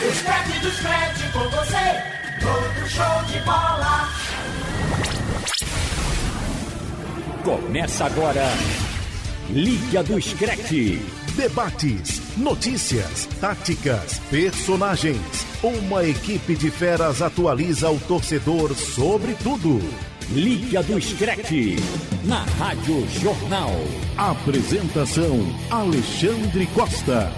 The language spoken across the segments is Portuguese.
O scratch do scratch com você, todo show de bola. Começa agora, Liga do Screte. Debates, notícias, táticas, personagens. Uma equipe de feras atualiza o torcedor sobre tudo. Liga do Screte, na Rádio Jornal. Apresentação: Alexandre Costa.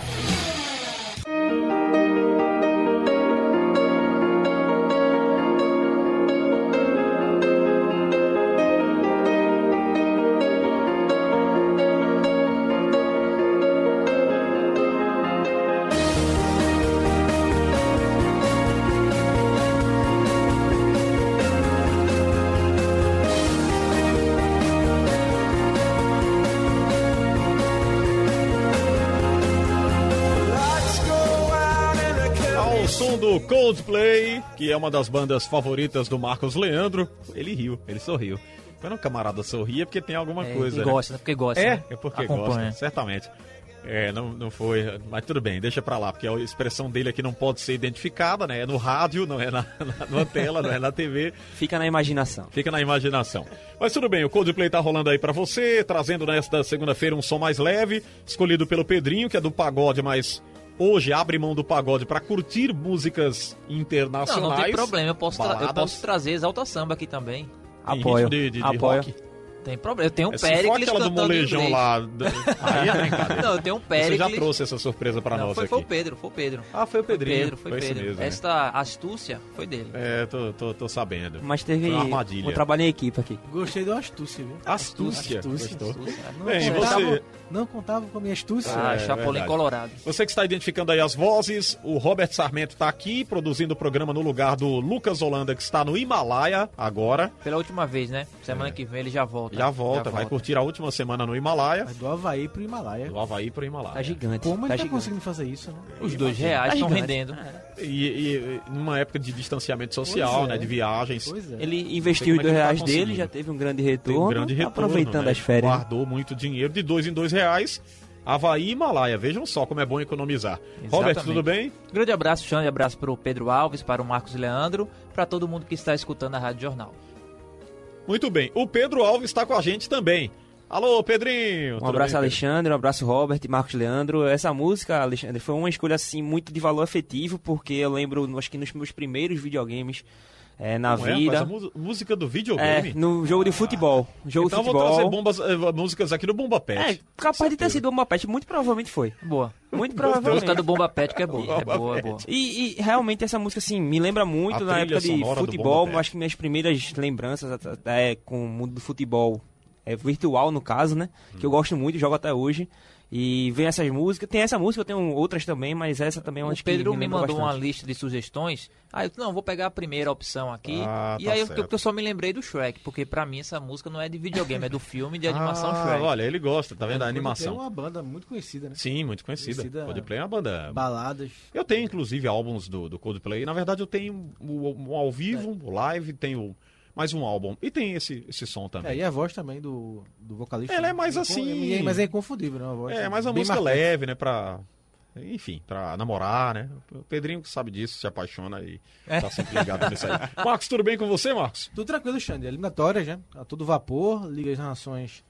Que é uma das bandas favoritas do Marcos Leandro, ele riu, ele sorriu. Quando um camarada sorria é porque tem alguma É, coisa. e né? gosta, né? Porque gosta. É, né? é porque Acompanha. gosta, certamente. É, não, não foi, mas tudo bem, deixa pra lá, porque a expressão dele aqui não pode ser identificada, né? É no rádio, não é na, na, na tela, não é na TV, Fica na imaginação. fica na imaginação. Mas tudo bem, o Coldplay tá rolando aí pra você, trazendo nesta segunda-feira um som mais leve, escolhido pelo Pedrinho, que é do pagode, mas hoje abre mão do pagode pra curtir músicas Não, internacionais. não tem problema, eu posso, tra- eu posso trazer Exalta Samba aqui também. Apoio. de, de, de apoio. rock. Tem problema. Eu tenho um É, se for Pericles aquela do molejão lá. Aí é brincadeira. Não, eu tenho um Você Pericles. já trouxe essa surpresa pra Não, nós foi, aqui. foi o Pedro, foi o Pedro. Ah, foi o Pedrinho. Pedro, foi, esse Pedro. mesmo, né? Esta astúcia foi dele. É, tô, tô, tô sabendo. Mas teve Foi uma armadilha. um trabalho em equipe aqui. Gostei do astúcia, viu? Astúcia. Astúcia. Gostou? Não, Bem, contava, você, não contava com a minha astúcia. Ah, É, Chapolin verdade. Colorado. você que está identificando aí as vozes, o Robert Sarmento está aqui produzindo o programa no lugar do Lucas Holanda, que está no Himalaia agora. Pela última vez, né? Semana que vem ele já volta. É. Já volta, vai curtir a última semana no Himalaia. Mas do Havaí pro Himalaia. Do Havaí pro Himalaia. Tá gigante. Como ele tá tá gigante. conseguindo fazer isso, né? Os dois reais Tá estão gigante. rendendo. E, e- e numa época de distanciamento social, Pois é. né? De viagens. Pois é. Ele investiu os é dois tá reais dele, já teve um grande retorno. um grande tá retorno. aproveitando né? as férias. Guardou muito dinheiro de dois em dois reais. Havaí e Himalaia. Vejam só como é bom economizar. Robert, tudo bem? Grande abraço, Xande, abraço para o Pedro Alves, para o Marcos Leandro, para todo mundo que está escutando a Rádio Jornal. Muito bem. O Pedro Alves está com a gente também. Alô, Pedrinho. Um abraço, bem? Alexandre, um abraço, Robert e Marcos Leandro. Essa música, Alexandre, foi uma escolha assim muito de valor afetivo, porque eu lembro, acho que nos meus primeiros videogames é, na Não é, vida. rapaz, a mu- música do É, videogame. no jogo de futebol. Jogo então de eu vou futebol. trazer bombas, eh, músicas aqui do Bomba Pet. É, capaz de ter Certeza. sido uma pet, muito provavelmente foi. Boa. Muito A provavelmente. música do Bomba Pet que é boa. É Bomba boa, é boa. E, e realmente essa música, assim, me lembra muito A na época de futebol. Bomba. Acho que minhas primeiras lembranças até com o mundo do futebol é virtual, no caso, né? Que eu gosto muito, jogo até hoje. E vem essas músicas. Tem essa música, eu tenho outras também, mas essa também é uma O que Pedro me lembra mandou uma bastante. lista de sugestões. Aí eu disse, não, vou pegar a primeira opção aqui. Ah, e tá aí eu, eu só me lembrei do Shrek, porque pra mim essa música não é de videogame, é do filme de animação ah, Shrek. olha, ele gosta, tá vendo? A É animação. uma banda muito conhecida, né? Sim, muito conhecida. Conhecida- Coldplay é uma banda. Baladas. Eu tenho, inclusive, álbuns do, do Coldplay. Na verdade, eu tenho um, um ao vivo, o live, tenho mais um álbum. E tem esse, esse som É, também. e a voz também do, do vocalista. Ela é né? mais Incon- assim- é- Mas é inconfundível, né? A voz É, mas uma música marcante. leve, né? Pra. Enfim, pra namorar, né? O Pedrinho que sabe disso, se apaixona e É. tá sempre ligado nisso aí. Marcos, tudo bem com você, Marcos? Tudo tranquilo, Xande. Eliminatórias, né? A todo vapor, Liga das Nações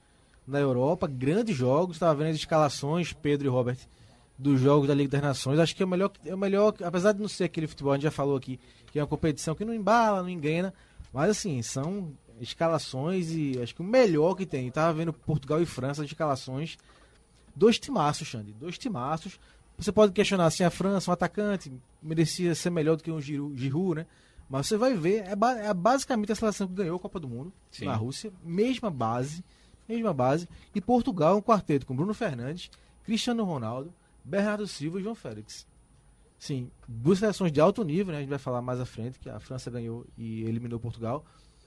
na Europa, grandes jogos. Estava vendo as escalações, Pedro e Robert, dos jogos da Liga das Nações. Acho que é o melhor, é o melhor, apesar de não ser aquele futebol, a gente já falou aqui, que é uma competição que não embala, não engrena. Mas assim, são escalações e acho que o melhor que tem. Tava vendo Portugal e França, as escalações. Dois timaços, Xande. Dois timaços. Você pode questionar assim, a França, um atacante, merecia ser melhor do que um Giroud, Giroud né? Mas você vai ver, é, é basicamente a seleção que ganhou a Copa do Mundo Sim. na Rússia, mesma base, mesma base. E Portugal, um quarteto com Bruno Fernandes, Cristiano Ronaldo, Bernardo Silva e João Félix. Sim, duas seleções de alto nível, né? A gente vai falar mais à frente, que a França ganhou e eliminou Portugal.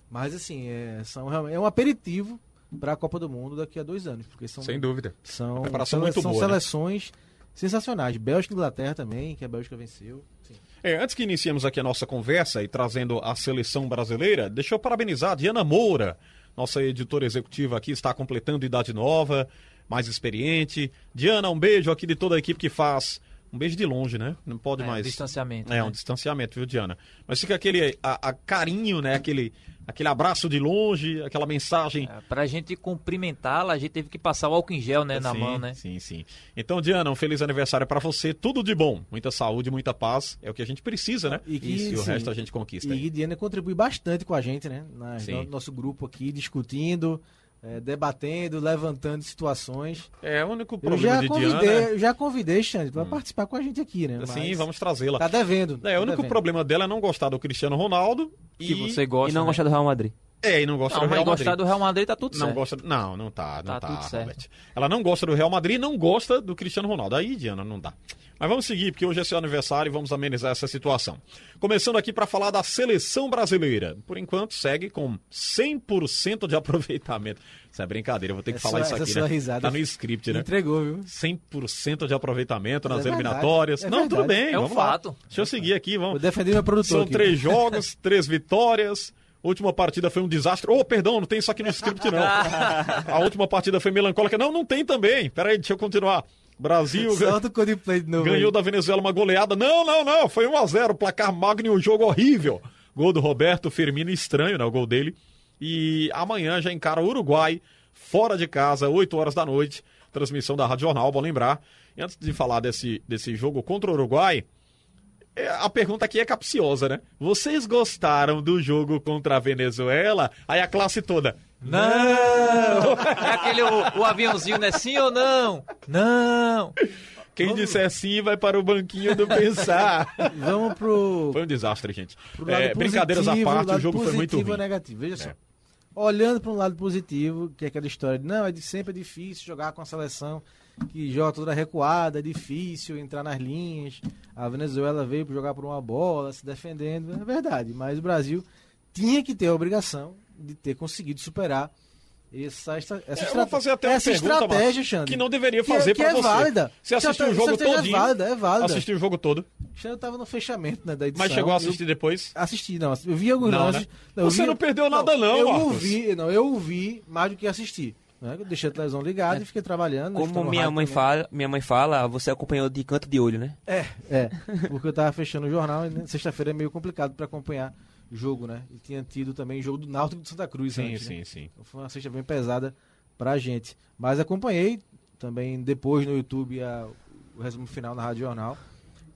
Mas assim, é, são, é um aperitivo para a Copa do Mundo daqui a dois anos, porque são Sem dúvida. são, preparação são, muito são boa, né? seleções sensacionais. Bélgica e Inglaterra também, que a Bélgica venceu. Sim. É, antes que iniciemos aqui a nossa conversa e trazendo a seleção brasileira, deixa eu parabenizar a Diana Moura, nossa editora executiva aqui, está completando idade nova, mais experiente. Diana, um beijo aqui de toda a equipe que faz um beijo de longe, né? Não pode É, mais. distanciamento, É, né? um distanciamento, viu, Diana? Mas fica aquele a, a carinho, né? Aquele, aquele abraço de longe, aquela mensagem. É, Pra gente cumprimentá-la, a gente teve que passar o álcool em gel, né, na sim, mão, né? Sim, sim. Então, Diana, um feliz aniversário pra você. Tudo de bom. Muita saúde, muita paz. É o que a gente precisa, né? E que, e o resto a gente conquista. aí. E Diana contribui bastante com a gente, né? Na, Sim. no nosso grupo aqui, discutindo, eh, debatendo, levantando situações. É, o único Eu problema já de convidei, Diana. é- eu já convidei, Xande, pra participar com a gente aqui, né? Sim, Mas vamos trazê-la. Tá devendo. É, tá o único devendo. problema dela é não gostar do Cristiano Ronaldo Que e, você gosta. E não né? gostar do Real Madrid. É, e não gosta Não, do Real Madrid. gostar do Real Madrid tá tudo Não certo. gosta. Não, não tá, não Tá tá, tudo certo. Robert. Ela não gosta do Real Madrid, não gosta do Cristiano Ronaldo. Aí, Diana, não dá. Mas vamos seguir, porque hoje é seu aniversário e vamos amenizar essa situação. Começando aqui para falar da seleção brasileira. Por enquanto, segue com 100% de aproveitamento. Isso é brincadeira, eu vou ter que Essa- falar isso aqui, né? risada Tá no script, né? Entregou, viu? 100% de aproveitamento Mas nas é eliminatórias. é não, tudo bem, É um vamos lá. fato. Deixa eu seguir aqui, Vou vamos. defender meu produtor São aqui. três jogos, três vitórias. Última partida foi um desastre. Oh, perdão, não tem isso aqui no script, não. A última partida foi melancólica. Não, não tem também. Peraí, deixa eu continuar. Brasil novo. ganhou aí. da Venezuela uma goleada. Não, não, não. Foi 1x0. Placar magno e um jogo horrível. Gol do Roberto Firmino, estranho, né? O gol dele. E amanhã já encara o Uruguai, fora de casa, 8 horas da noite. Transmissão da Rádio Jornal, bom lembrar. E antes de falar desse, desse jogo contra o Uruguai, a pergunta aqui é capciosa, né? Vocês gostaram do jogo contra a Venezuela? Aí a classe toda. Não! É aquele o, o aviãozinho, né? Sim ou não? Não! Quem disser sim vai para o banquinho do pensar. Vamos pro, Foi um desastre, gente. É, brincadeiras à positivo, parte, o jogo foi muito positivo ruim. ou negativo. Veja só. É. Olhando para um lado positivo, que é aquela história de não, é de, sempre é difícil jogar com a seleção que joga toda recuada, é difícil entrar nas linhas. A Venezuela veio para jogar por uma bola, se defendendo, é verdade. Mas o Brasil tinha que ter a obrigação de ter conseguido superar essa, essa, essa, É, eu fazer até essa pergunta, estratégia, Marcos, Xande. que não deveria é- fazer pra é você. válida. Você assistiu o jogo todinho? É válida, é válida. Assistiu o jogo todo, Eu tava no fechamento né, da edição. mas chegou a Eu- assistir depois? Assisti, não. Eu vi alguns Não, lances. né? eu Você vi- não perdeu nada não, eu Marcos. ouvi, não, eu ouvi mais do que assisti. Né? Eu deixei a televisão ligada e fiquei trabalhando. Como minha mãe, também. fala, minha mãe fala, você acompanhou de canto de olho, né? É, é. Porque eu tava fechando o jornal e né, sexta-feira é meio complicado para acompanhar o jogo, né? E tinha tido também o jogo do Náutico de Santa Cruz Sim, antes, né? sim, sim. Então foi uma sexta bem pesada pra gente. Mas acompanhei também depois no YouTube a- o resumo final na Rádio Jornal.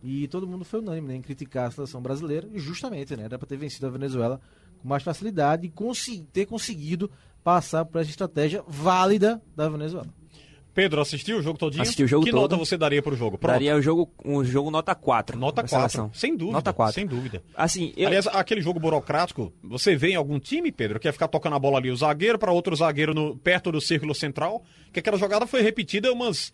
E todo mundo foi unânime né, em criticar a seleção brasileira, e justamente, né? Era pra ter vencido a Venezuela com mais facilidade e consi- ter conseguido passar por essa estratégia válida da Venezuela. Pedro, assistiu o jogo todinho? Assisti o jogo que todo. nota você daria pro jogo? Pronto. Daria o jogo, um jogo nota 4. Nota pra 4. seleção. Sem dúvida. Nota 4. Sem dúvida. Assim, eu, Aliás, aquele jogo burocrático, você vê em algum time, Pedro, que é ficar tocando a bola ali, o zagueiro para outro zagueiro no, perto do círculo central, que aquela jogada foi repetida umas,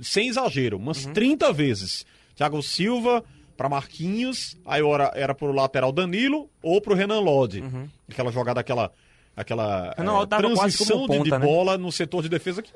sem exagero, umas Uhum. 30 vezes. Thiago Silva para Marquinhos, aí ora, era pro lateral Danilo ou pro Renan Lodge. Aquela jogada, aquela, aquela Lodge tava quase transição como de, de ponta, né? bola no setor de defesa que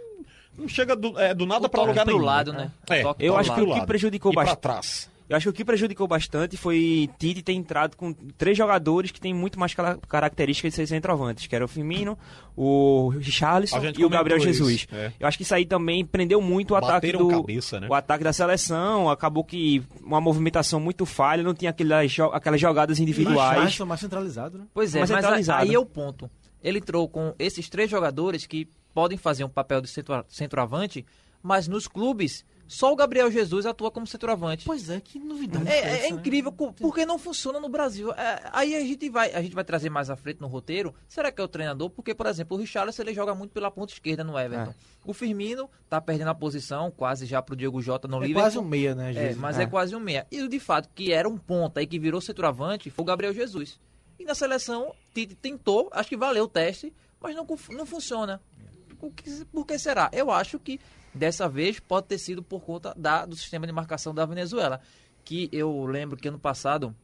não chega do, é, do nada para lugar pro nenhum. lado, né? É, Eu pro acho que lado. o que prejudicou pra bastante- trás. eu acho que o que prejudicou bastante foi Tite ter entrado com três jogadores que têm muito mais características de ser centroavantes, que era o Firmino, o A Richarlison e o Gabriel comentou Jesus. isso, é. Eu acho que isso aí também prendeu muito o ataque Bateram do cabeça, né? o ataque da seleção, acabou que uma movimentação muito falha, não tinha aquelas, aquelas jogadas Mais, individuais. mais centralizado, né? Pois é, mais mas centralizado. aí é o ponto. Ele entrou com esses três jogadores que podem fazer um papel de centro- centroavante, mas nos clubes, só o Gabriel Jesus atua como centroavante. Pois é, que novidade. É, foi é essa, né? incrível, co- porque não funciona no Brasil. É, aí a gente, vai, a gente vai trazer mais à frente no roteiro. Será que é o treinador? Porque, por exemplo, o Richarlison ele joga muito pela ponta esquerda no Everton. É. O Firmino tá perdendo a posição, quase já pro Diego Jota no É Liverpool. quase um meia, né, É, Jesus? mas é. É. quase um meia. E de fato, que era um ponta e que virou centroavante foi o Gabriel Jesus. E na seleção, Tite tentou, acho que valeu o teste, mas não, não funciona. Que- por que será? Eu acho que dessa vez pode ter sido por conta da, do sistema de marcação da Venezuela. Que eu lembro que ano passado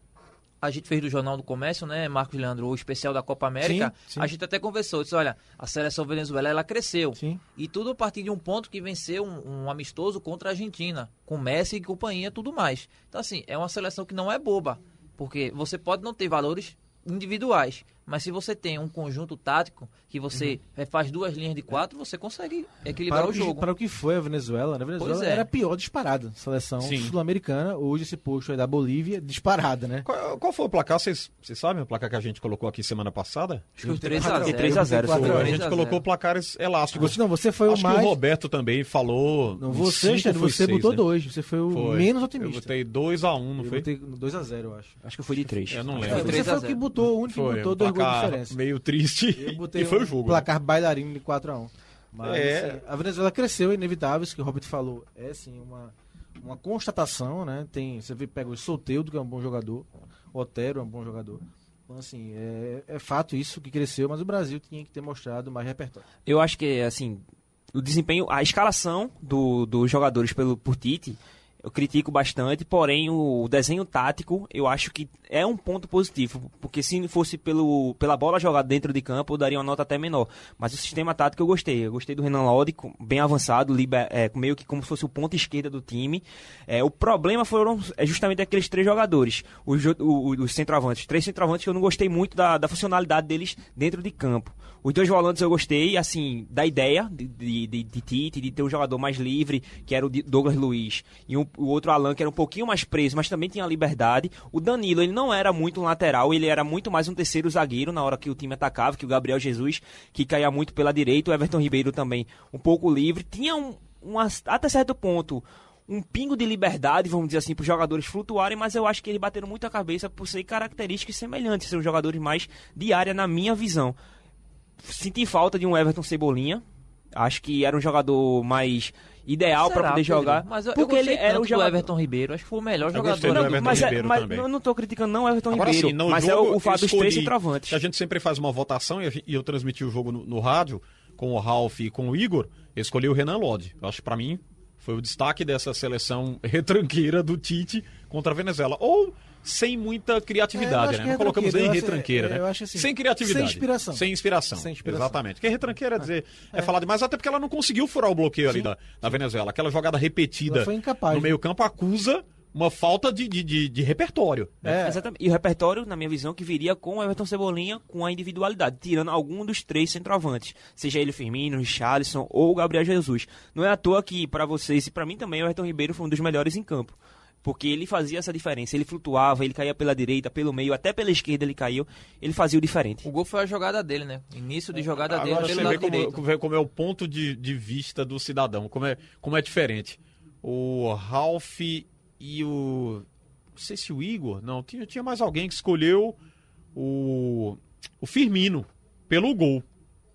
a gente fez do Jornal do Comércio, né, Marcos Leandro, o especial da Copa América. Sim, sim. A gente até conversou, disse, olha, a seleção venezuela ela cresceu. Sim. E tudo a partir de um ponto que venceu um, um amistoso contra a Argentina, com Messi e companhia tudo mais. Então, assim, é uma seleção que não é boba, porque você pode não ter valores individuais, Mas se você tem um conjunto tático que você eh, faz duas linhas de quatro, você consegue equilibrar Para o que, jogo. para o que foi a Venezuela, né? A Venezuela Pois é. era a pior disparada. Seleção sul-americana, hoje esse posto aí da Bolívia, disparada, né? Qual, qual foi o placar? Vocês vocês sabem o placar que a gente colocou aqui semana passada? Acho que os Eu 3 tenho a Foi 0 3 a 0, Quatro foi. a gente 3 a colocou 0. placares elásticos. Não, você foi Acho o mais. que o Roberto também falou. Não, você, foi você seis, botou né? dois. Você foi o Foi. menos Eu otimista. botei 2x1, não Eu foi? botei 2x0, eu acho. Acho que foi de 3. Eu não É, lembro. Você 3 foi o que 0. botou, o único que botou um dois placar meio triste. Eu botei e foi um o jogo. né? placar bailarino de 4x1. Mas É. assim, a Venezuela cresceu, é inevitável, isso que o Robert falou. É sim uma, uma constatação, né? Tem, você vê, pega o Solteudo, que é um bom jogador, o Otero é um bom jogador. Então, assim, é, é fato isso que cresceu, mas o Brasil tinha que ter mostrado mais repertório. Eu acho que, assim, o desempenho, a escalação do, dos jogadores pelo, por Tite, eu critico bastante, porém o, desenho tático eu acho que é um ponto positivo, porque se fosse pelo, pela bola jogada dentro de campo, eu daria uma nota até menor. Mas o sistema tático eu gostei. Eu gostei do Renan Lodi, bem avançado, liber, é, meio que como se fosse o ponto esquerda do time. É, o problema foram é justamente aqueles três jogadores, os, jo- o- o- os centroavantes. Três centroavantes que eu não gostei muito da, da funcionalidade deles dentro de campo. Os dois volantes eu gostei, assim, da ideia de, de, de, de Tite, de ter um jogador mais livre, que era o Douglas Luiz, e um- o outro Alan, que era um pouquinho mais preso, mas também tinha liberdade. O Danilo, ele não era muito um lateral, ele era muito mais um terceiro zagueiro na hora que o time atacava, que o Gabriel Jesus, que caía muito pela direita, o Everton Ribeiro também um pouco livre. Tinha um, uma, até certo ponto um pingo de liberdade, vamos dizer assim, para os jogadores flutuarem, mas eu acho que eles bateram muito a cabeça por ser características semelhantes, ser jogadores mais de área na minha visão. Senti falta de um Everton Cebolinha. Acho que era um jogador mais ideal para poder jogar. Mas eu, porque eu ele era o do jogador. Everton Ribeiro. Acho que foi o melhor Eu jogador. Everton mas, é- Ribeiro mas também. eu não tô criticando não o Everton Agora Ribeiro, sim, no mas jogo, é o, o fato três escolhi- centroavantes. que A gente sempre faz uma votação e, e eu transmiti o jogo no, no rádio com o Ralf e com o Igor. Eu escolhi o Renan Lodi. Eu acho que pra mim foi o destaque dessa seleção retranqueira do Tite contra a Venezuela. Ou sem muita É, criatividade, acho né? Não colocamos retranqueira, nem eu acho- retranqueira, é, né? eu acho assim, sem criatividade. sem inspiração. Sem inspiração. Sem inspiração. Exatamente. Porque retranqueira é dizer, é, falar demais, até porque ela não conseguiu furar o bloqueio ali da, da Venezuela. Aquela jogada repetida incapaz, no né? meio-campo acusa uma falta de, de, de, de repertório. né? É, Exatamente. E o repertório, na minha visão, que viria com o Everton Cebolinha com a individualidade, tirando algum dos três centroavantes, seja ele Firmino, Richarlison ou o Gabriel Jesus. Não é à toa que, para vocês e para mim também, o Everton Ribeiro foi um dos melhores em campo. Porque ele fazia essa diferença, ele flutuava, ele caía pela direita, pelo meio, até pela esquerda ele caiu, ele fazia o diferente. O gol foi a jogada dele, né? Início de jogada dele Agora pelo você lado vê como, é- como é o ponto de, de vista do cidadão, como é, como é diferente. O Ralph e o. Não sei se o Igor. Não, tinha, tinha mais alguém que escolheu o, o Firmino pelo gol.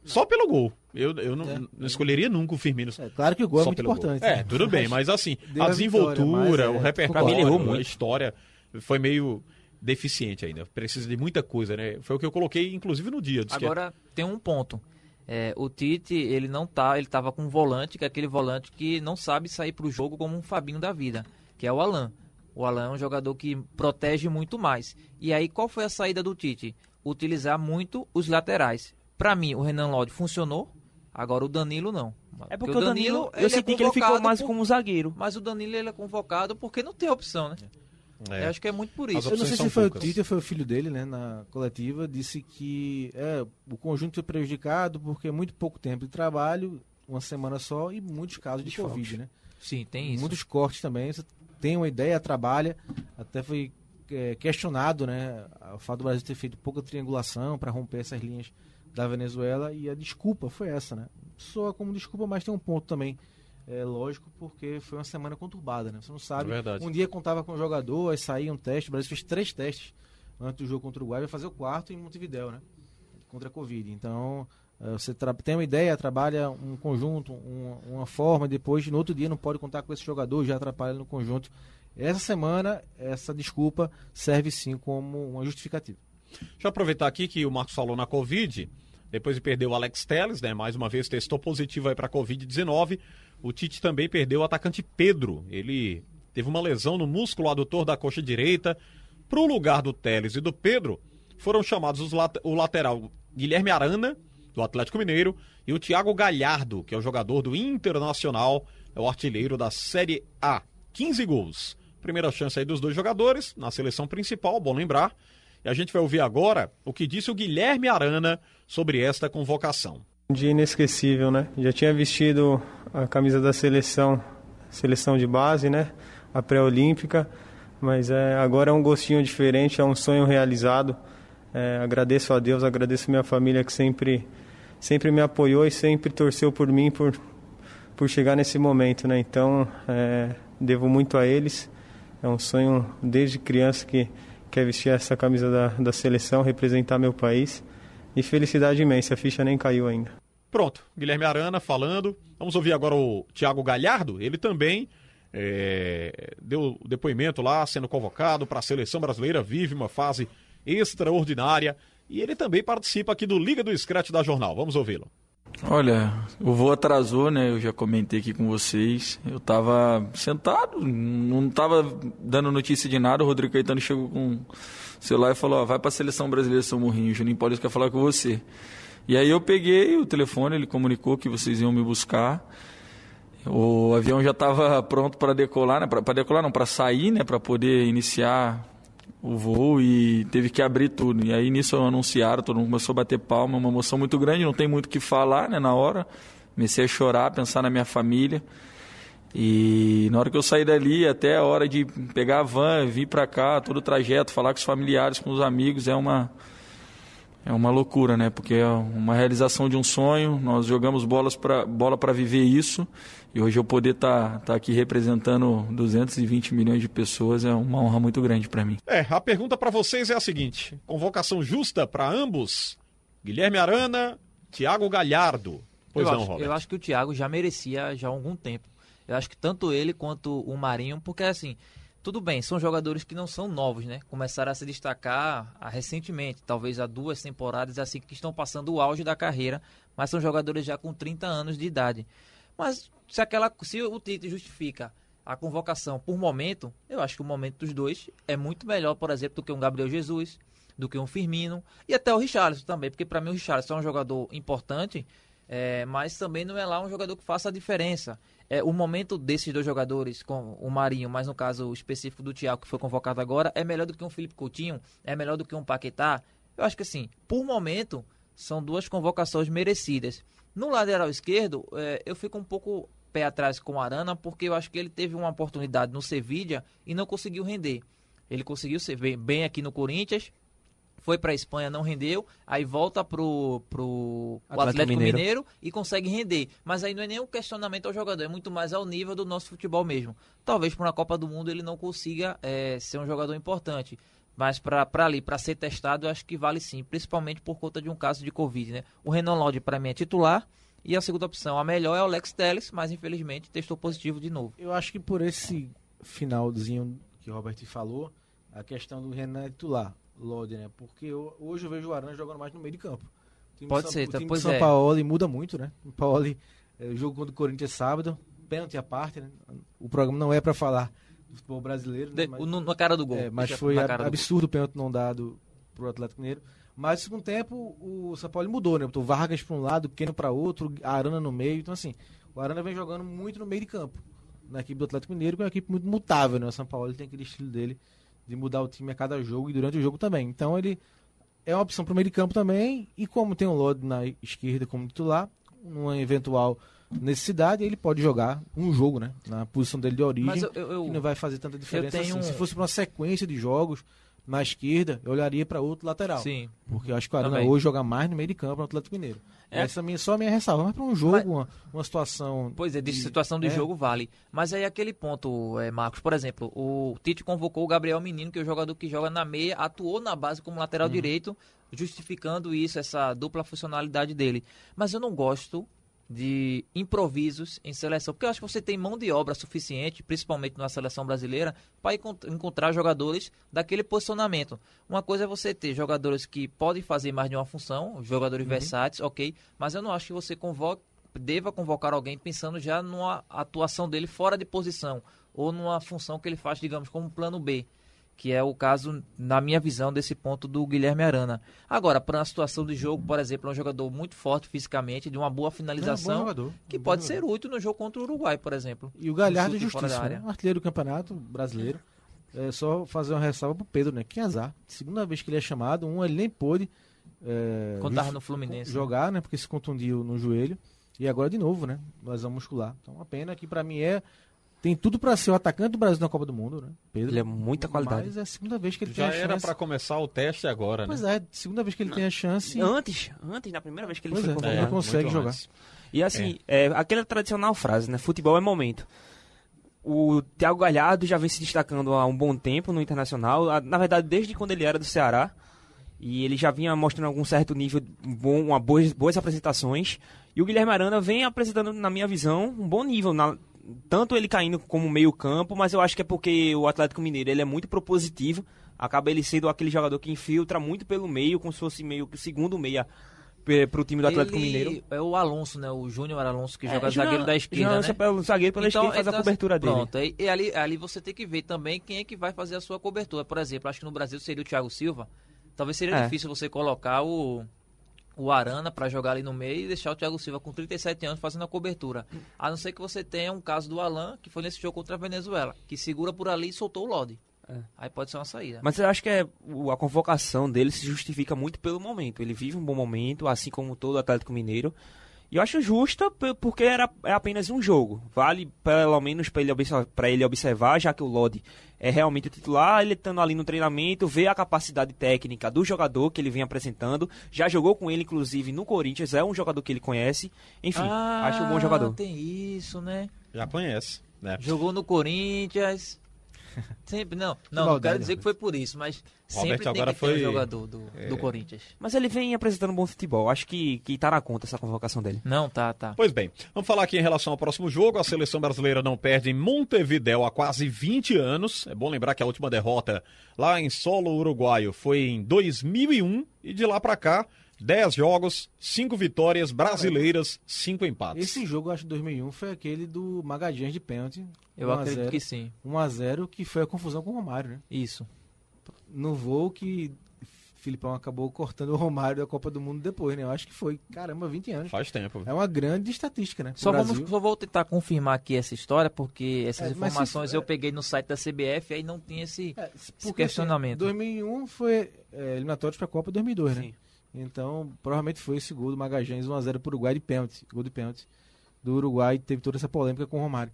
Só pelo gol. Eu, eu não, É. não escolheria nunca o Firmino. é claro que o gol é muito importante. Gol. É, né? tudo bem, mas assim, Deu a a vitória, desenvoltura, mas, o é, repertório, a história foi meio deficiente ainda. Precisa de muita coisa, né? Foi o que eu coloquei, inclusive, no dia. É- Agora, tem um ponto. É, o Tite, ele não tá, ele tava com um volante, que é aquele volante que não sabe sair pro jogo como um Fabinho da vida, que é o Alan. O Alan é um jogador que protege muito mais. E aí, qual foi a saída do Tite? Utilizar muito os laterais. Pra mim, o Renan Lodge funcionou, agora o Danilo não. É porque o Danilo, eu ele é senti que ele ficou mais por- como zagueiro. Mas o Danilo ele é convocado porque não tem opção, né? É. Eu acho que é muito por isso. Eu não sei se foi poucas. o Tite ou foi o filho dele, né, na coletiva, disse que é, o conjunto foi prejudicado porque é muito pouco tempo de trabalho, uma semana só, e muitos casos de. Covid, né? Sim, tem isso. Muitos cortes também. Você tem uma ideia, trabalha. Até foi é, questionado, né? O fato do Brasil ter feito pouca triangulação para romper essas linhas da Venezuela e a desculpa foi essa, né? Soa como desculpa, mas tem um ponto também. É lógico, porque foi uma semana conturbada, né? Você não sabe. É verdade. Um dia contava com o jogador, aí saía um teste. O Brasil fez três testes antes do jogo contra o Uruguai, vai fazer o quarto em Montevidéu, né? Contra a Covid. Então, eh, você tem uma ideia, trabalha um conjunto, um- uma forma, depois no outro dia não pode contar com esse jogador, já atrapalha no conjunto. Essa semana, essa desculpa serve sim como uma justificativa. Deixa eu aproveitar aqui que o Marcos falou na Covid, depois de perder o Alex Telles, né? Mais uma vez testou positivo para Covid-19. O Tite também perdeu o atacante Pedro. Ele teve uma lesão no músculo adutor da coxa direita. Para o lugar do Telles e do Pedro, foram chamados os lat- o lateral Guilherme Arana, do Atlético Mineiro, e o Thiago Galhardo, que é o jogador do Internacional, é o artilheiro da Série A. 15 gols. Primeira chance aí dos dois jogadores na seleção principal, bom lembrar. E a gente vai ouvir agora o que disse o Guilherme Arana sobre esta convocação. Um dia inesquecível, né? Já tinha vestido a camisa da seleção, seleção de base, né? A pré-olímpica, mas é, agora é um gostinho diferente, é um sonho realizado. É, agradeço a Deus, agradeço a minha família que sempre, sempre me apoiou e sempre torceu por mim, por, por chegar nesse momento, né? Então, é, devo muito a eles. É um sonho desde criança que quer vestir essa camisa da, da seleção, representar meu país. E felicidade imensa, a ficha nem caiu ainda. Pronto, Guilherme Arana falando. Vamos ouvir agora o Thiago Galhardo. Ele também é, deu depoimento lá, sendo convocado para a seleção brasileira, vive uma fase extraordinária. E ele também participa aqui do Liga do Scratch da Jornal. Vamos ouvi-lo. Olha, o voo atrasou, né? Eu já comentei aqui com vocês. Eu tava sentado, não tava dando notícia de nada. O Rodrigo Caetano chegou com o celular e falou: ó, vai pra seleção brasileira São Morrinho. Juninho Paulista quer falar com você. E aí eu peguei o telefone, ele comunicou que vocês iam me buscar. O avião já estava pronto para decolar, né? Para decolar não, para sair, né? Para poder iniciar o voo e teve que abrir tudo. E aí nisso anunciaram, todo mundo começou a bater palma, uma emoção muito grande, não tem muito o que falar, né, na hora. Comecei a chorar, pensar na minha família. E na hora que eu saí dali, até a hora de pegar a van, vir para cá, todo o trajeto, falar com os familiares, com os amigos, é uma é uma loucura, né? Porque é uma realização de um sonho. Nós jogamos bolas pra, bola para viver isso. E hoje eu poder estar tá, tá aqui representando 220 milhões de pessoas é uma honra muito grande para mim. É, a pergunta para vocês é a seguinte: convocação justa para ambos? Guilherme Arana, Thiago Galhardo. Pois eu não, acho, Robert. Eu acho que o Thiago já merecia já há algum tempo. Eu acho que tanto ele quanto o Marinho, porque assim, tudo bem, são jogadores que não são novos, né? Começaram a se destacar ah, recentemente, talvez há duas temporadas assim que estão passando o auge da carreira, mas são jogadores já com 30 anos de idade. Mas se aquela se o Tite justifica a convocação por momento, eu acho que o momento dos dois é muito melhor, por exemplo, do que um Gabriel Jesus, do que um Firmino e até o Richarlison também, porque para mim o Richarlison é um jogador importante, é, mas também não é lá um jogador que faça a diferença. É, o momento desses dois jogadores, com o Marinho, mas no caso específico do Thiago, que foi convocado agora, é melhor do que um Felipe Coutinho, é melhor do que um Paquetá. Eu acho que assim, por momento, são duas convocações merecidas. No lateral esquerdo, é, eu fico um pouco pé atrás com o Arana, porque eu acho que ele teve uma oportunidade no Sevilla e não conseguiu render. Ele conseguiu ser bem, bem aqui no Corinthians, foi para a Espanha, não rendeu, aí volta pro, pro o Atlético Atlético Mineiro. Mineiro. e consegue render. Mas aí não é nem um questionamento ao jogador, é muito mais ao nível do nosso futebol mesmo. Talvez para uma Copa do Mundo ele não consiga é, ser um jogador importante. Mas para ali, para ser testado, eu acho que vale sim, principalmente por conta de um caso de Covid, né? O Renan Lodge para mim é titular e a segunda opção, a melhor é o Lex Telles, mas infelizmente testou positivo de novo. Eu acho que por esse finalzinho que o Robert falou, a questão do Renan é titular, Lodi, né? Porque eu- hoje eu vejo o Arana jogando mais no meio de campo. O Pode do ser, o tá- time pois São é. Paulo muda muito, né? O Paulo, é, o jogo contra o Corinthians sábado, pênalti à parte, né? O programa não é para falar futebol brasileiro, né? Mas- no- na cara do gol. É, mas Deixa foi gol. absurdo o pênalti não dado pro Atlético Mineiro. Mas, no segundo tempo, o São Paulo mudou, né? Botou Vargas para um lado, Keno para outro, Arana no meio. Então, assim, o Arana vem jogando muito no meio de campo. Na equipe do Atlético Mineiro, que é uma equipe muito mutável, né? O São Paulo tem aquele estilo dele de mudar o time a cada jogo e durante o jogo também. Então, ele é uma opção para o meio de campo também. E como tem o Lodi na esquerda como titular, numa eventual necessidade, ele pode jogar um jogo, né? Na posição dele de origem Mas eu, eu- não vai fazer tanta diferença tenho assim. Se fosse para uma sequência de jogos na esquerda, eu olharia para outro lateral. Sim. Porque eu acho que o Arana Também. hoje joga mais no meio de campo no Atlético Mineiro. É. Essa é minha, só a minha ressalva. Mas para um jogo, Mas- uma, uma situação. Pois é, de de- situação de é. jogo vale. Mas aí aquele ponto, é, Marcos, por exemplo, o Tite convocou o Gabriel Menino, que é o jogador que joga na meia, atuou na base como lateral Uhum. direito, justificando isso, essa dupla funcionalidade dele. Mas eu não gosto de improvisos em seleção, porque eu acho que você tem mão de obra suficiente, principalmente na seleção brasileira, para encontrar jogadores daquele posicionamento. Uma coisa é você ter jogadores que podem fazer mais de uma função, Uhum. jogadores versáteis, ok, mas eu não acho que você convoque deva convocar alguém pensando já numa atuação dele fora de posição ou numa função que ele faz, digamos, como plano B, que é o caso, na minha visão, desse ponto do Guilherme Arana. Agora, para uma situação de jogo, por exemplo, é um jogador muito forte fisicamente, de uma boa É um finalização, jogador, que um pode ser útil no jogo contra o Uruguai, por exemplo. E o Galhardo é fora justiça, né? artilheiro do campeonato brasileiro. É só fazer uma ressalva pro Pedro, né? Que azar. Segunda vez que ele é chamado, um ele nem pôde é, tava no Fluminense. jogar, né? Porque se contundiu no joelho. E agora de novo, né? Lesão muscular. Então, uma pena que pra mim é. Tem tudo pra ser o atacante do Brasil na Copa do Mundo, né? Pedro. Ele é muita qualidade. Mas é a segunda vez que ele Já tem a era chance. pra começar o teste agora, né? Pois é, segunda vez que ele tem a chance. Antes, antes, na primeira vez que ele Pois foi é, convocado. não consegue jogar. antes. E assim, é, aquela tradicional frase, né? Futebol é momento. O Thiago Galhardo já vem se destacando há um bom tempo no Internacional, na verdade desde quando ele era do Ceará. E ele já vinha mostrando algum certo nível, bom, uma boas, boas apresentações. E o Guilherme Arana vem apresentando, na minha visão, um bom nível. na- tanto ele caindo como meio campo, mas eu acho que é porque o Atlético Mineiro ele é muito propositivo. Acaba ele sendo aquele jogador que infiltra muito pelo meio, como se fosse meio que o segundo meia para o time do Atlético Ele Mineiro. É o Alonso, né? O Júnior Alonso, que É, joga Júnior- zagueiro da esquerda, Júnior né? pelo zagueiro pela esquerda faz a então, cobertura dele. Pronto, e, e ali, ali você tem que ver também quem é que vai fazer a sua cobertura. Por exemplo, acho que no Brasil seria o Thiago Silva. Talvez seria É. difícil você colocar o, o Arana para jogar ali no meio e deixar o Thiago Silva com 37 anos fazendo a cobertura. A não ser que você tenha um caso do Alan, que foi nesse jogo contra a Venezuela, que segura por ali e soltou o Lodi. É. Aí pode ser uma saída. Mas eu acho que é, a convocação dele se justifica muito pelo momento. Ele vive um bom momento, assim como todo Atlético Mineiro. E eu acho justa porque era, é apenas um jogo. Vale pelo menos para ele, observar- pra ele observar, já que o Lodi é realmente o titular, ele estando ali no treinamento, ver a capacidade técnica do jogador que ele vem apresentando. Já jogou com ele, inclusive, no Corinthians, é um jogador que ele conhece. Enfim, ah, acho um bom jogador. tem isso, né? Já conhece, né? Jogou no Corinthians. Sempre, não, não, não quero dizer que foi por isso, mas sempre Robert tem agora um foi- jogador do, É. do Corinthians. Mas ele vem apresentando bom futebol. Acho que, que tá na conta essa convocação dele. Não, tá, tá. Pois bem, vamos falar aqui em relação ao próximo jogo. A seleção brasileira não perde em Montevidéu há quase 20 anos. É bom lembrar que a última derrota lá em solo uruguaio foi em 2001 e de lá pra cá, 10 jogos, 5 vitórias brasileiras, 5 empates. Esse jogo, acho que 2001, foi aquele do Magalhães de pênalti. Eu 1 a acredito 0, que sim. 1x0, que foi a confusão com o Romário, né? Isso. No voo que Filipão acabou cortando o Romário da Copa do Mundo depois, né? Eu acho que foi, caramba, 20 anos. Faz tempo. É uma grande estatística, né? Só, vamos, só vou tentar confirmar aqui essa história, porque essas É, se informações for- eu peguei no site da CBF e aí não tinha esse, É, esse porque, questionamento. Assim, 2001 foi é, eliminatórios para a Copa 2002, né? Então, provavelmente foi esse gol do Magalhães 1x0 para o Uruguai de pênalti. Gol de pênalti do Uruguai. Teve toda essa polêmica com o Romário.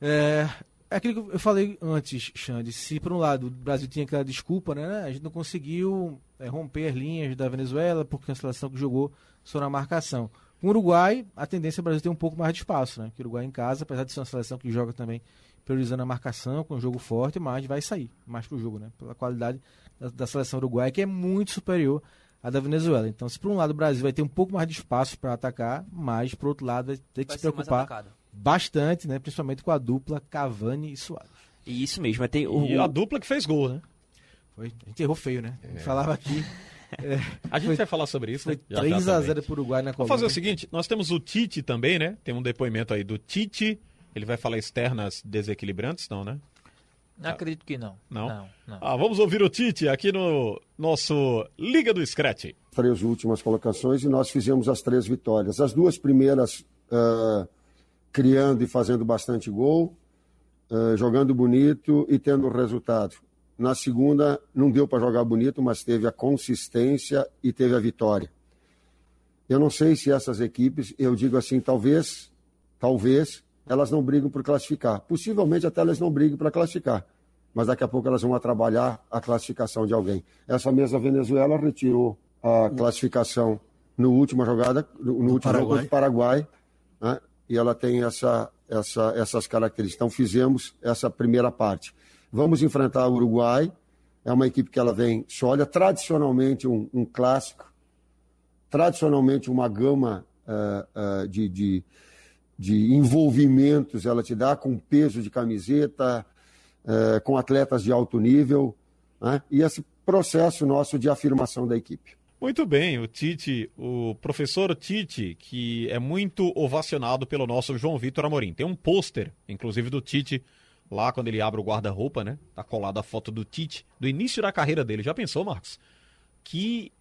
É, é aquilo que eu falei antes, Xande. Se, por um lado, o Brasil tinha aquela desculpa, né? A gente não conseguiu é, romper as linhas da Venezuela, porque a seleção que jogou só na marcação. Com o Uruguai, a tendência é o Brasil ter um pouco mais de espaço, né? Que o Uruguai em casa, apesar de ser uma seleção que joga também priorizando a marcação, com um jogo forte, mas vai sair mais pro jogo, né? Pela qualidade da, da seleção uruguaia, que é muito superior à da Venezuela. Então, se por um lado o Brasil vai ter um pouco mais de espaço para atacar, mas por outro lado vai ter que Vai se preocupar bastante, né? Principalmente com a dupla Cavani e Soares. E isso mesmo. é ter o, E a dupla que fez gol, né? Foi, a gente errou feio, né? Falava aqui. é, A gente Foi- vai falar sobre isso, foi né? Já, já 3 a também. 0 para o Uruguai na Vamos Colômbia. fazer o seguinte, nós temos o Tite também, né? Tem um depoimento aí do Tite. Ele vai falar externas desequilibrantes, não, né? Acredito que não. Não? Não, não. Ah, vamos ouvir o Tite aqui no nosso Liga do Scratch. três últimas colocações e nós fizemos as três vitórias. As duas primeiras ah, criando e fazendo bastante gol, ah, jogando bonito e tendo resultado. Na segunda, não deu para jogar bonito, mas teve a consistência e teve a vitória. Eu não sei se essas equipes, eu digo assim, talvez, talvez, elas não brigam por classificar. Possivelmente até elas não briguem para classificar. Mas daqui a pouco elas vão trabalhar a classificação de alguém. Essa mesma Venezuela retirou a classificação no última jogada, no, no último jogo contra o Paraguai, né? e ela tem essa, essa, essas características. Então fizemos essa primeira parte. Vamos enfrentar o Uruguai, é uma equipe que ela vem sólida, tradicionalmente um, um clássico, tradicionalmente uma gama eh, eh, de, de, de envolvimentos ela te dá, com peso de camiseta, eh, com atletas de alto nível, né? e esse processo nosso de afirmação da equipe. Muito bem, o Tite, o professor Tite, que é muito ovacionado pelo nosso João Vitor Amorim. Tem um pôster, inclusive, do Tite lá quando ele abre o guarda-roupa, né? Tá colada a foto do Tite, do início da carreira dele. Já pensou, Marcos? Que.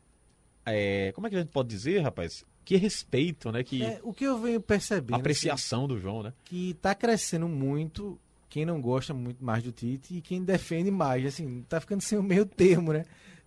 é, como é que a gente pode dizer, rapaz? Que respeito, né? Que É, o que eu venho percebendo apreciação do João, né? assim, que está crescendo muito, quem não gosta muito mais do Tite e quem defende mais. Assim, tá ficando sem o meio termo, né?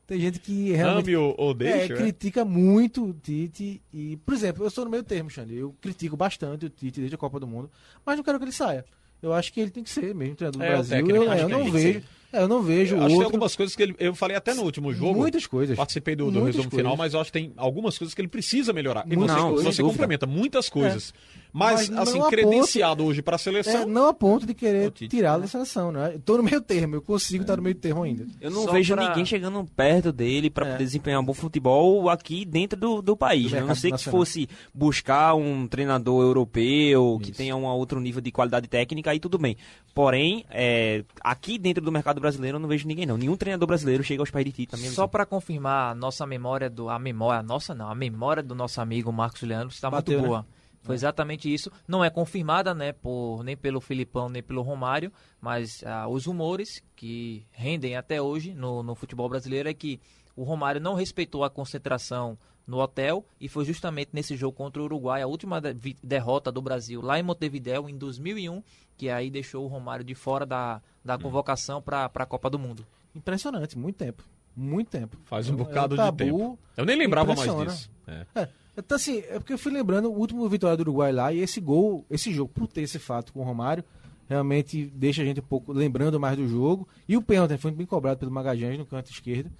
Tem gente que realmente Ame ou, ou é, deixa, né? critica muito o Tite. E, por exemplo, eu sou no meio termo, Xande. Eu critico bastante o Tite desde a Copa do Mundo, mas não quero que ele saia. Eu acho que ele tem que ser mesmo treinador do É, o Brasil. técnico, eu, eu não vejo. ser. É, eu não vejo Eu acho que tem outro. algumas coisas que ele. Eu falei até no último jogo. Muitas coisas. Participei do, do resumo coisas. final, mas eu acho que tem algumas coisas que ele precisa melhorar. E Muitas você, coisas, você complementa muitas coisas. Mas, Mas não assim, a ponto- credenciado hoje para a seleção. É, não a ponto de querer tirá-lo da seleção, né? Eu tô no meio termo, eu consigo estar no meio termo ainda. Eu não Só vejo pra- ninguém chegando perto dele pra É. poder desempenhar um bom futebol aqui dentro do, do país. Do né? A não ser que fosse buscar um treinador europeu que Isso. tenha um outro nível de qualidade técnica, aí tudo bem. Porém, é, aqui dentro do mercado brasileiro eu não vejo ninguém não. Nenhum treinador brasileiro chega aos pés de ti também. Só para confirmar, a nossa memória do. A memória, a nossa não, a memória do nosso amigo Marcos Leandro está Bateu, muito né? boa. Foi exatamente isso. Não é confirmada, né, por, nem pelo Filipão, nem pelo Romário, mas ah, os rumores que rendem até hoje no, no futebol brasileiro é que o Romário não respeitou a concentração no hotel e foi justamente nesse jogo contra o Uruguai, a última derrota do Brasil lá em Montevidéu em 2001, que aí deixou o Romário de fora da, da convocação para a Copa do Mundo. Impressionante, muito tempo. Muito tempo. Faz um É bocado tabu, de tempo. Eu nem lembrava mais disso. É. É, então, assim, é porque eu fui lembrando o último vitória do Uruguai lá e esse gol, esse jogo, por ter esse fato com o Romário, realmente deixa a gente um pouco lembrando mais do jogo. E o pênalti foi bem cobrado pelo Magalhães no canto esquerdo.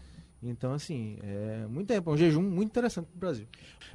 Então, assim, é muito tempo, é um jejum muito interessante pro Brasil.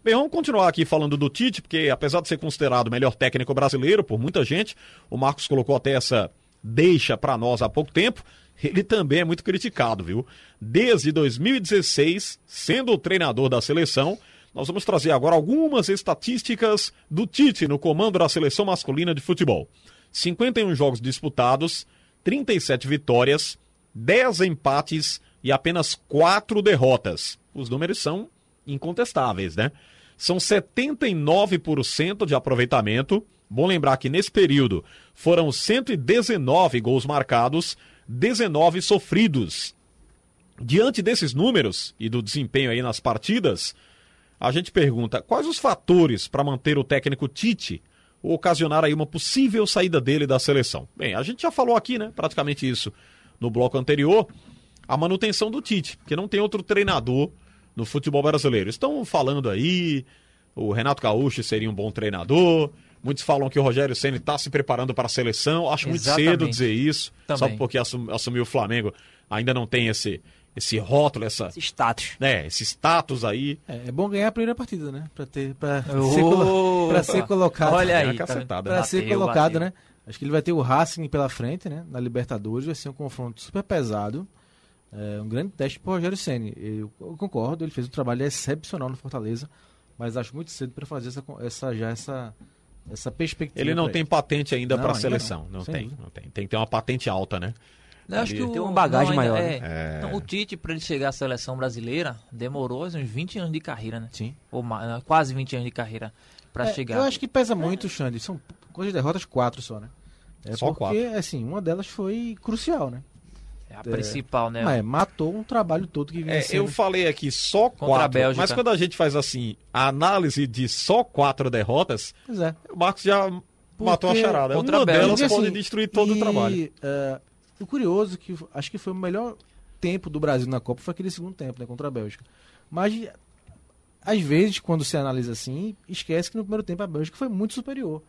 Bem, vamos continuar aqui falando do Tite, porque apesar de ser considerado o melhor técnico brasileiro por muita gente, o Marcos colocou até essa deixa para nós há pouco tempo. Ele também é muito criticado, viu? Desde 2016, sendo o treinador da seleção, nós vamos trazer agora algumas estatísticas do Tite no comando da seleção masculina de futebol. 51 jogos disputados, 37 vitórias, 10 empates e apenas 4 derrotas. Os números são incontestáveis, né? São 79% de aproveitamento. Bom lembrar que nesse período foram 119 gols marcados, 19 sofridos. Diante desses números e do desempenho aí nas partidas, a gente pergunta quais os fatores para manter o técnico Tite ou ocasionar aí uma possível saída dele da seleção. Bem, a gente já falou aqui, né, praticamente isso no bloco anterior, a manutenção do Tite, porque não tem outro treinador no futebol brasileiro. Estão falando aí, o Renato Gaúcho seria um bom treinador. Muitos falam que o Rogério Ceni está se preparando para a seleção. Acho muito Exatamente. cedo dizer isso, só Também. porque assum- assumiu o Flamengo ainda não tem esse esse rótulo, essa, Esse status. né, esse status aí. É, é bom ganhar a primeira partida, né? Pra, ter, pra, Ô, ser, ser colocado. Olha É aí, tá cacetada, vendo? Pra ser colocado, bateu. né? Acho que ele vai ter o Racing pela frente, né? Na Libertadores, vai ser um confronto super pesado. É um grande teste pro Rogério Ceni. Eu, eu concordo, ele fez um trabalho excepcional no Fortaleza, mas acho muito cedo para fazer essa, essa já essa essa perspectiva. Ele não tem patente ainda para a seleção. não, Não, tem, dúvida. não tem. Tem que ter uma patente alta, né? Eu acho que o, Tem uma bagagem não, ainda maior, é. né? Então, o Tite, para ele chegar à seleção brasileira, demorou uns 20 anos de carreira, né? Sim. Ou mais, quase 20 anos de carreira para É, chegar. Eu acho que pesa muito, Xande. São coisas de derrotas quatro só, né? É Só porque, assim, uma delas foi crucial, né? É a principal, né? Mas matou um trabalho todo que vinha É, sendo. eu falei aqui só a quatro, Bélgica. mas quando a gente faz assim, a análise de só quatro derrotas, Pois é. o Marcos já matou a Porque charada. contra a Uma delas Bélgica, pode assim, destruir todo e, o trabalho. é, o curioso é que acho que foi o melhor tempo do Brasil na Copa foi aquele segundo tempo, né, contra a Bélgica. Mas às vezes quando se analisa assim, esquece que no primeiro tempo a Bélgica foi muito superior.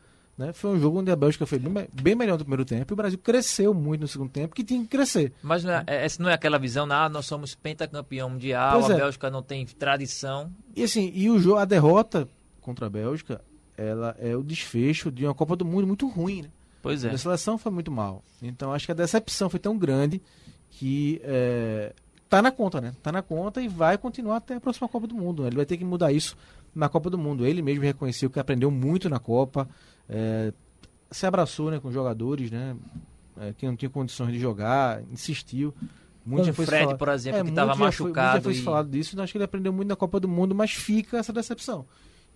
Né? Foi um jogo onde a Bélgica foi bem, bem melhor no primeiro tempo e o Brasil cresceu muito no segundo tempo, que tinha que crescer. Mas não é, é- essa não é aquela visão, ah, nós somos pentacampeão mundial, Pois a é. Bélgica não tem tradição. E assim, e o jogo, a derrota contra a Bélgica, ela é o desfecho de uma Copa do Mundo muito ruim, né? Pois é. A seleção foi muito mal. Então acho que a decepção foi tão grande que é, tá na conta, né? Tá na conta e vai continuar até a próxima Copa do Mundo. né? Ele vai ter que mudar isso na Copa do Mundo. Ele mesmo reconheceu que aprendeu muito na Copa, é, se abraçou né, com os jogadores, né? É, que não tinha condições de jogar, insistiu. Muito Com o Fred, falar- por exemplo, que muito tava já foi- machucado muito já foi e- falado disso, acho que ele aprendeu muito na Copa do Mundo, mas fica essa decepção.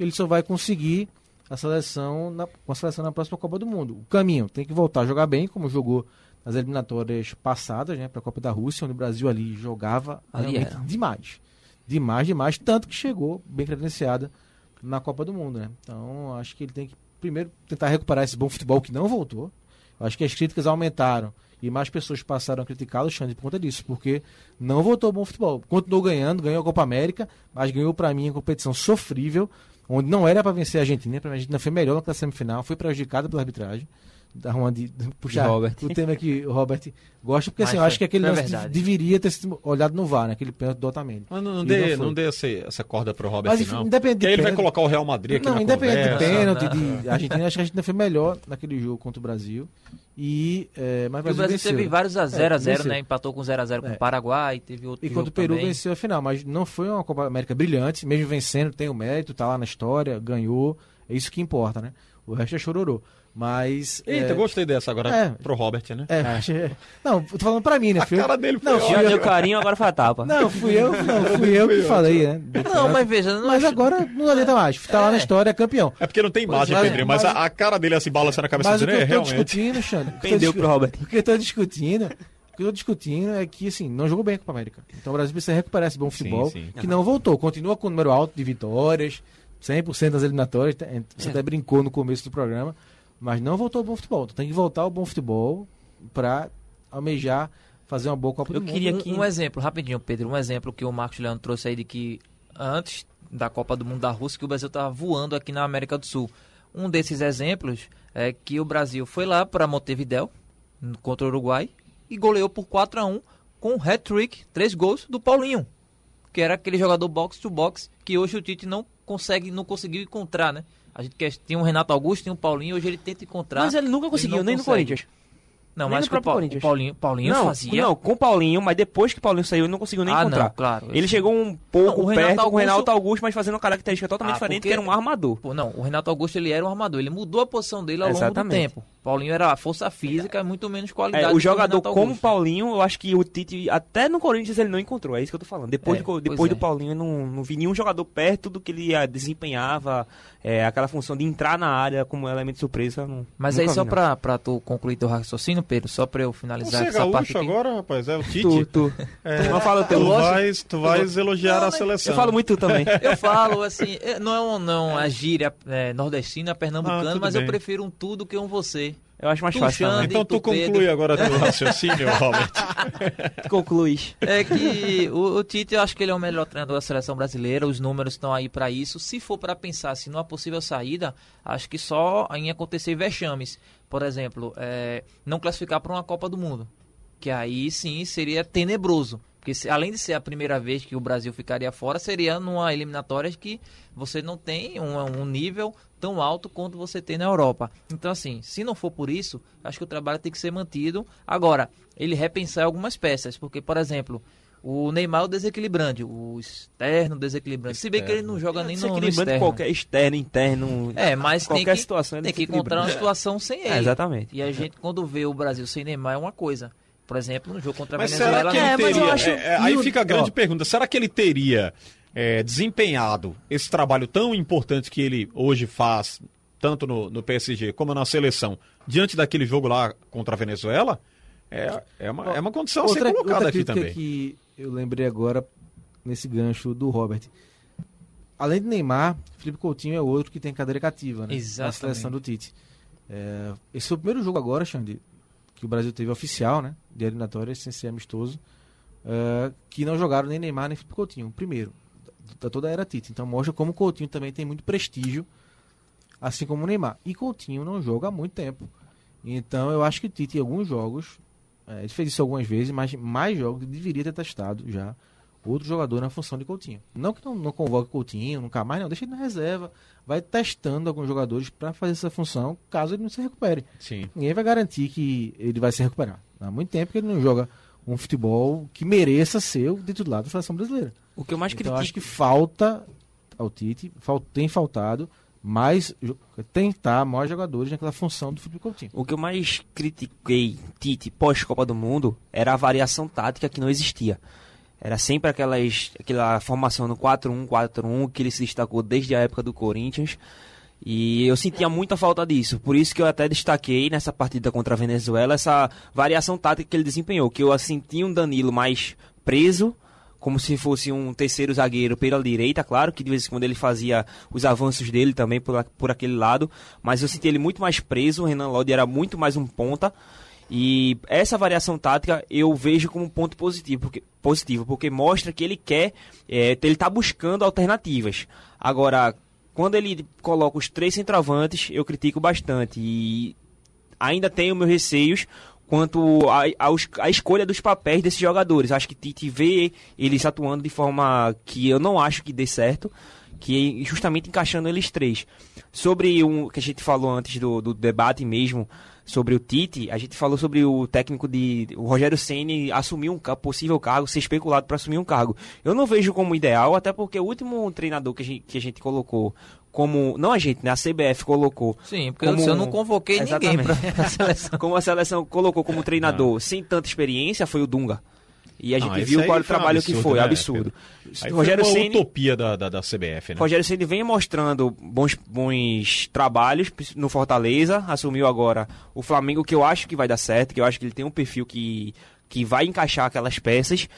Ele só vai conseguir a seleção na, com a seleção na próxima Copa do Mundo. O caminho tem que voltar a jogar bem, como jogou nas eliminatórias passadas, né, para a Copa da Rússia, onde o Brasil ali jogava Ali era. demais. Demais, demais, tanto que chegou bem credenciada na Copa do Mundo, né? Então, acho que ele tem que primeiro tentar recuperar esse bom futebol que não voltou. Eu acho que as críticas aumentaram e mais pessoas passaram a criticar o Alexandre por conta disso, porque não voltou bom futebol. Continuou ganhando, ganhou a Copa América, mas ganhou para mim a competição sofrível, onde não era para vencer a Argentina, para a Argentina foi melhor na semifinal, foi prejudicada pela arbitragem. Da uma de, de puxar De o tema que o Robert gosta, porque assim, Mas eu acho que aquele lance verdade. deveria ter sido olhado no VAR, né? aquele pênalti do Otamendi. Mas não, não dê, não não dê essa, essa corda pro Robert, Mas, enfim, não. independente Porque de ele vai pênalti- colocar o Real Madrid aqui não, na independente de conversa. pênalti, Não. de Argentina, acho que a Argentina foi melhor naquele jogo contra o Brasil. E, é, mas E o Brasil venceu. teve vários a 0x0, É, né? Empatou com 0x0 com É. o Paraguai, teve outro E quando o Peru também. venceu a final, mas não foi uma Copa América brilhante, mesmo vencendo, tem o mérito, tá lá na história, ganhou, é isso que importa, né? O resto é chororô. Mas. Eita, é, gostei dessa agora É. pro Robert, né? é, achei- Não, tô falando pra mim, né? A Fui eu- cara dele foi Não, fui eu, deu carinho, agora foi a tapa. não, fui eu, não, fui eu que falei, né? Não, mas veja, não Mas agora não adianta mais. Tá lá na É. história, é campeão. É porque não tem imagem, Mas- Pedrinho, mas, mas- a, a cara dele assim, balançando a cabeça Mas o dele, que é eu tô realmente. discutindo, o tô Pendeu pro Robert. O que eu tô discutindo, o que eu tô discutindo é que, assim, não jogou bem a Copa América. Então o Brasil precisa recuperar esse bom Sim, futebol, sim. que não voltou. Continua com o número alto de vitórias, 100% das eliminatórias. Você até brincou no começo do programa, mas não voltou ao bom futebol. Então tem que voltar ao bom futebol pra almejar fazer uma boa Copa Eu do Mundo. queria um, que- um exemplo, rapidinho, Pedro, um exemplo que o Marcos Leandro trouxe aí de que antes da Copa do Mundo da Rússia, que o Brasil estava voando aqui na América do Sul. Um desses exemplos é que o Brasil foi lá para Montevideo contra o Uruguai e goleou por 4 a 1 com um hat-trick, três gols do Paulinho, que era aquele jogador box to box que hoje o Tite não consegue, não conseguiu encontrar, né? A gente quer, tinha um Renato Augusto, tinha um Paulinho, hoje ele tenta encontrar. Mas ele nunca conseguiu, nem no consegue. Corinthians. Não, nem mas no que o, Corinthians. Paulinho, Paulinho não, fazia. não, com o Paulinho, mas depois que o Paulinho saiu, ele não conseguiu nem Ah, encontrar. não, claro. Ele chegou um pouco Não, perto com o Augusto- Renato Augusto, mas fazendo uma característica totalmente Ah, diferente, porque- que era um armador. Pô, não, o Renato Augusto ele era um armador, ele mudou a posição dele ao longo Exatamente. do tempo. Paulinho era a força física, muito menos qualidade. É, o jogador como o. Paulinho, eu acho que o Tite, até no Corinthians, ele não encontrou. É isso que eu tô falando. Depois, É, depois é. do Paulinho, eu não, não vi nenhum jogador perto do que ele ah, desempenhava, é, aquela função de entrar na área como elemento surpresa. Não, Mas aí, só vi, pra, pra tu concluir teu raciocínio, Pedro, só pra eu finalizar Você é essa parte gaúcho aqui. agora, rapaz? É o Tite? Tu, tu. É, Não fala o teu tu vais, tu vais elogiar Não, a seleção. Eu falo muito tu também. Eu falo, assim, é, não é um, não, a gíria é, nordestina, Ah, pernambucana, tudo mas eu bem. prefiro um tu do que um você. Eu acho mais Tu, fácil. Então tu conclui Pedro. agora teu raciocínio, Robert. Tu concluís. É que o, o Tite, eu acho que ele é o melhor treinador da seleção brasileira, os números estão aí pra isso. Se for pra pensar assim, numa possível saída, acho que só em acontecer vexames. Por exemplo, é, não classificar para uma Copa do Mundo. Que aí sim seria tenebroso. Porque se- além de ser a primeira vez que o Brasil ficaria fora, seria numa eliminatória que você não tem um, um nível tão alto quanto você tem na Europa. Então, assim, se não for por isso, acho que o trabalho tem que ser mantido. Agora, ele repensar algumas peças, porque, por exemplo, o Neymar é o desequilibrante, o externo desequilibrante. Se bem que ele não joga nem no, no externo. qualquer externo, interno. É, mas tem qualquer que, situação. ele tem que encontrar uma situação sem ele. É, exatamente. E a gente, quando vê o Brasil sem Neymar, é uma coisa. Por exemplo, no jogo contra a Mas Venezuela... será que ele não- mas eu teria... acho- é, é, aí fica a grande pergunta. Será que ele teria é, desempenhado esse trabalho tão importante que ele hoje faz, tanto no, no PSG como na seleção, diante daquele jogo lá contra a Venezuela? É, é, uma, é uma condição a ser colocada outra aqui também. que eu lembrei agora nesse gancho do Robert. Além de Neymar, Felipe Coutinho é outro que tem cadeira cativa, né? Na Exatamente. seleção do Tite. É, esse foi o primeiro jogo agora, Xande, que o Brasil teve oficial, né? De eliminatória, sem ser amistoso. é, que não jogaram nem Neymar nem Felipe Coutinho. Primeiro, da toda a era Tite. Então mostra como o Coutinho também tem muito prestígio, assim como o Neymar. E Coutinho não joga há muito tempo. Então eu acho que o Tite, em alguns jogos, é, ele fez isso algumas vezes, mas mais jogos deveria ter testado já outro jogador na função de Coutinho. Não que não, não convoque Coutinho, nunca mais, não. Deixa ele na reserva. Vai testando alguns jogadores para fazer essa função, caso ele não se recupere. Sim. Ninguém vai garantir que ele vai se recuperar. Há muito tempo que ele não joga um futebol que mereça ser o titular da seleção brasileira. O que eu mais Então eu acho critico. que falta ao Tite, fal- tem faltado mais tentar mais jogadores naquela função do Felipe Coutinho. O que eu mais critiquei Tite pós-Copa do Mundo era a variação tática que não existia. Era sempre aquelas, aquela formação no 4-1, 4-1 que ele se destacou desde a época do Corinthians. E eu sentia muita falta disso. Por isso que eu até destaquei nessa partida contra a Venezuela essa variação tática que ele desempenhou. Que eu sentia um Danilo mais preso, como se fosse um terceiro zagueiro pela direita, claro, que de vez em quando ele fazia os avanços dele também por, por aquele lado, mas eu senti ele muito mais preso, o Renan Lodi era muito mais um ponta, e essa variação tática eu vejo como um ponto positivo, porque, positivo, porque mostra que ele quer, é, ele está buscando alternativas. Agora, quando ele coloca os três centroavantes, eu critico bastante, e ainda tenho meus receios quanto à escolha dos papéis desses jogadores. Acho que Tite vê eles atuando de forma que eu não acho que dê certo, que é justamente encaixando eles três. Sobre o que a gente falou antes do, do debate mesmo, sobre o Tite, a gente falou sobre o técnico de. O Rogério Ceni assumir um possível cargo, ser especulado para assumir um cargo. Eu não vejo como ideal, até porque o último treinador que a gente, que a gente colocou como. Não a gente, né? A CBF colocou. Sim, porque eu- eu não convoquei ninguém pra- pra seleção. Como a seleção colocou como treinador sem tanta experiência, foi o Dunga. E a Não, gente esse viu qual o um trabalho que foi, né, absurdo. Aí Rogério foi uma Ceni- utopia da, da, da CBF, né? Rogério Ceni vem mostrando bons, bons trabalhos no Fortaleza, assumiu agora o Flamengo, que eu acho que vai dar certo, que eu acho que ele tem um perfil que, que vai encaixar aquelas peças.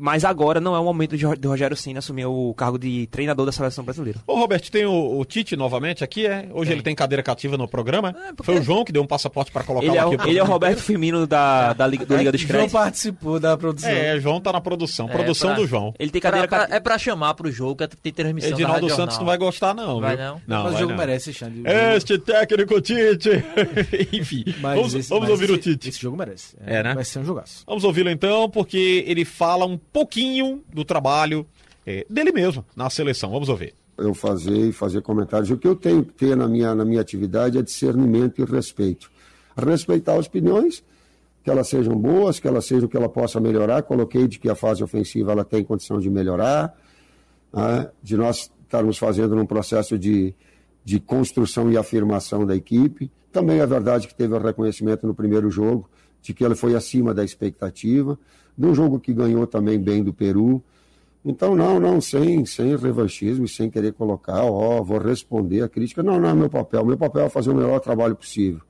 Mas agora não é o momento de, de Rogério Ceni assumir o cargo de treinador da seleção brasileira. Ô, Roberto, tem o, o Tite novamente aqui, é? Hoje ele tem cadeira cativa no programa. Foi o João que deu um passaporte pra colocar Ele é, aqui. o, ele é o Roberto Firmino da, da Liga, do Liga dos João Créditos. participou da produção. É, João tá na produção. É, Produção pra- do João. Ele tem cadeira pra- cativa. é pra chamar pro jogo, que tem transmissão da Edinaldo Rádio Santos não vai gostar, não. Vai viu? não? Mas o jogo não. merece, Xande. Este técnico Tite. Enfim, Mas vamos, esse- vamos mas ouvir o esse- Tite. Esse jogo merece. É, né? Vai ser um jogaço. Vamos ouvi-lo então, porque ele fala um pouquinho do trabalho eh, dele mesmo na seleção. Vamos ouvir. eu fazer e fazer comentários. O que eu tenho que ter na minha, na minha atividade é discernimento e respeito. Respeitar as opiniões, que elas sejam boas, que elas sejam que ela possa melhorar. Coloquei de que a fase ofensiva ela tem condição de melhorar, né? de nós estarmos fazendo num processo de, de construção e afirmação da equipe. Também é verdade que teve o reconhecimento no primeiro jogo de que ele foi acima da expectativa, num jogo que ganhou também bem do Peru. Então, não, não, sem, sem revanchismo e sem querer colocar, ó, vou responder a crítica. Não, não é meu papel. Meu papel é fazer o melhor trabalho possível.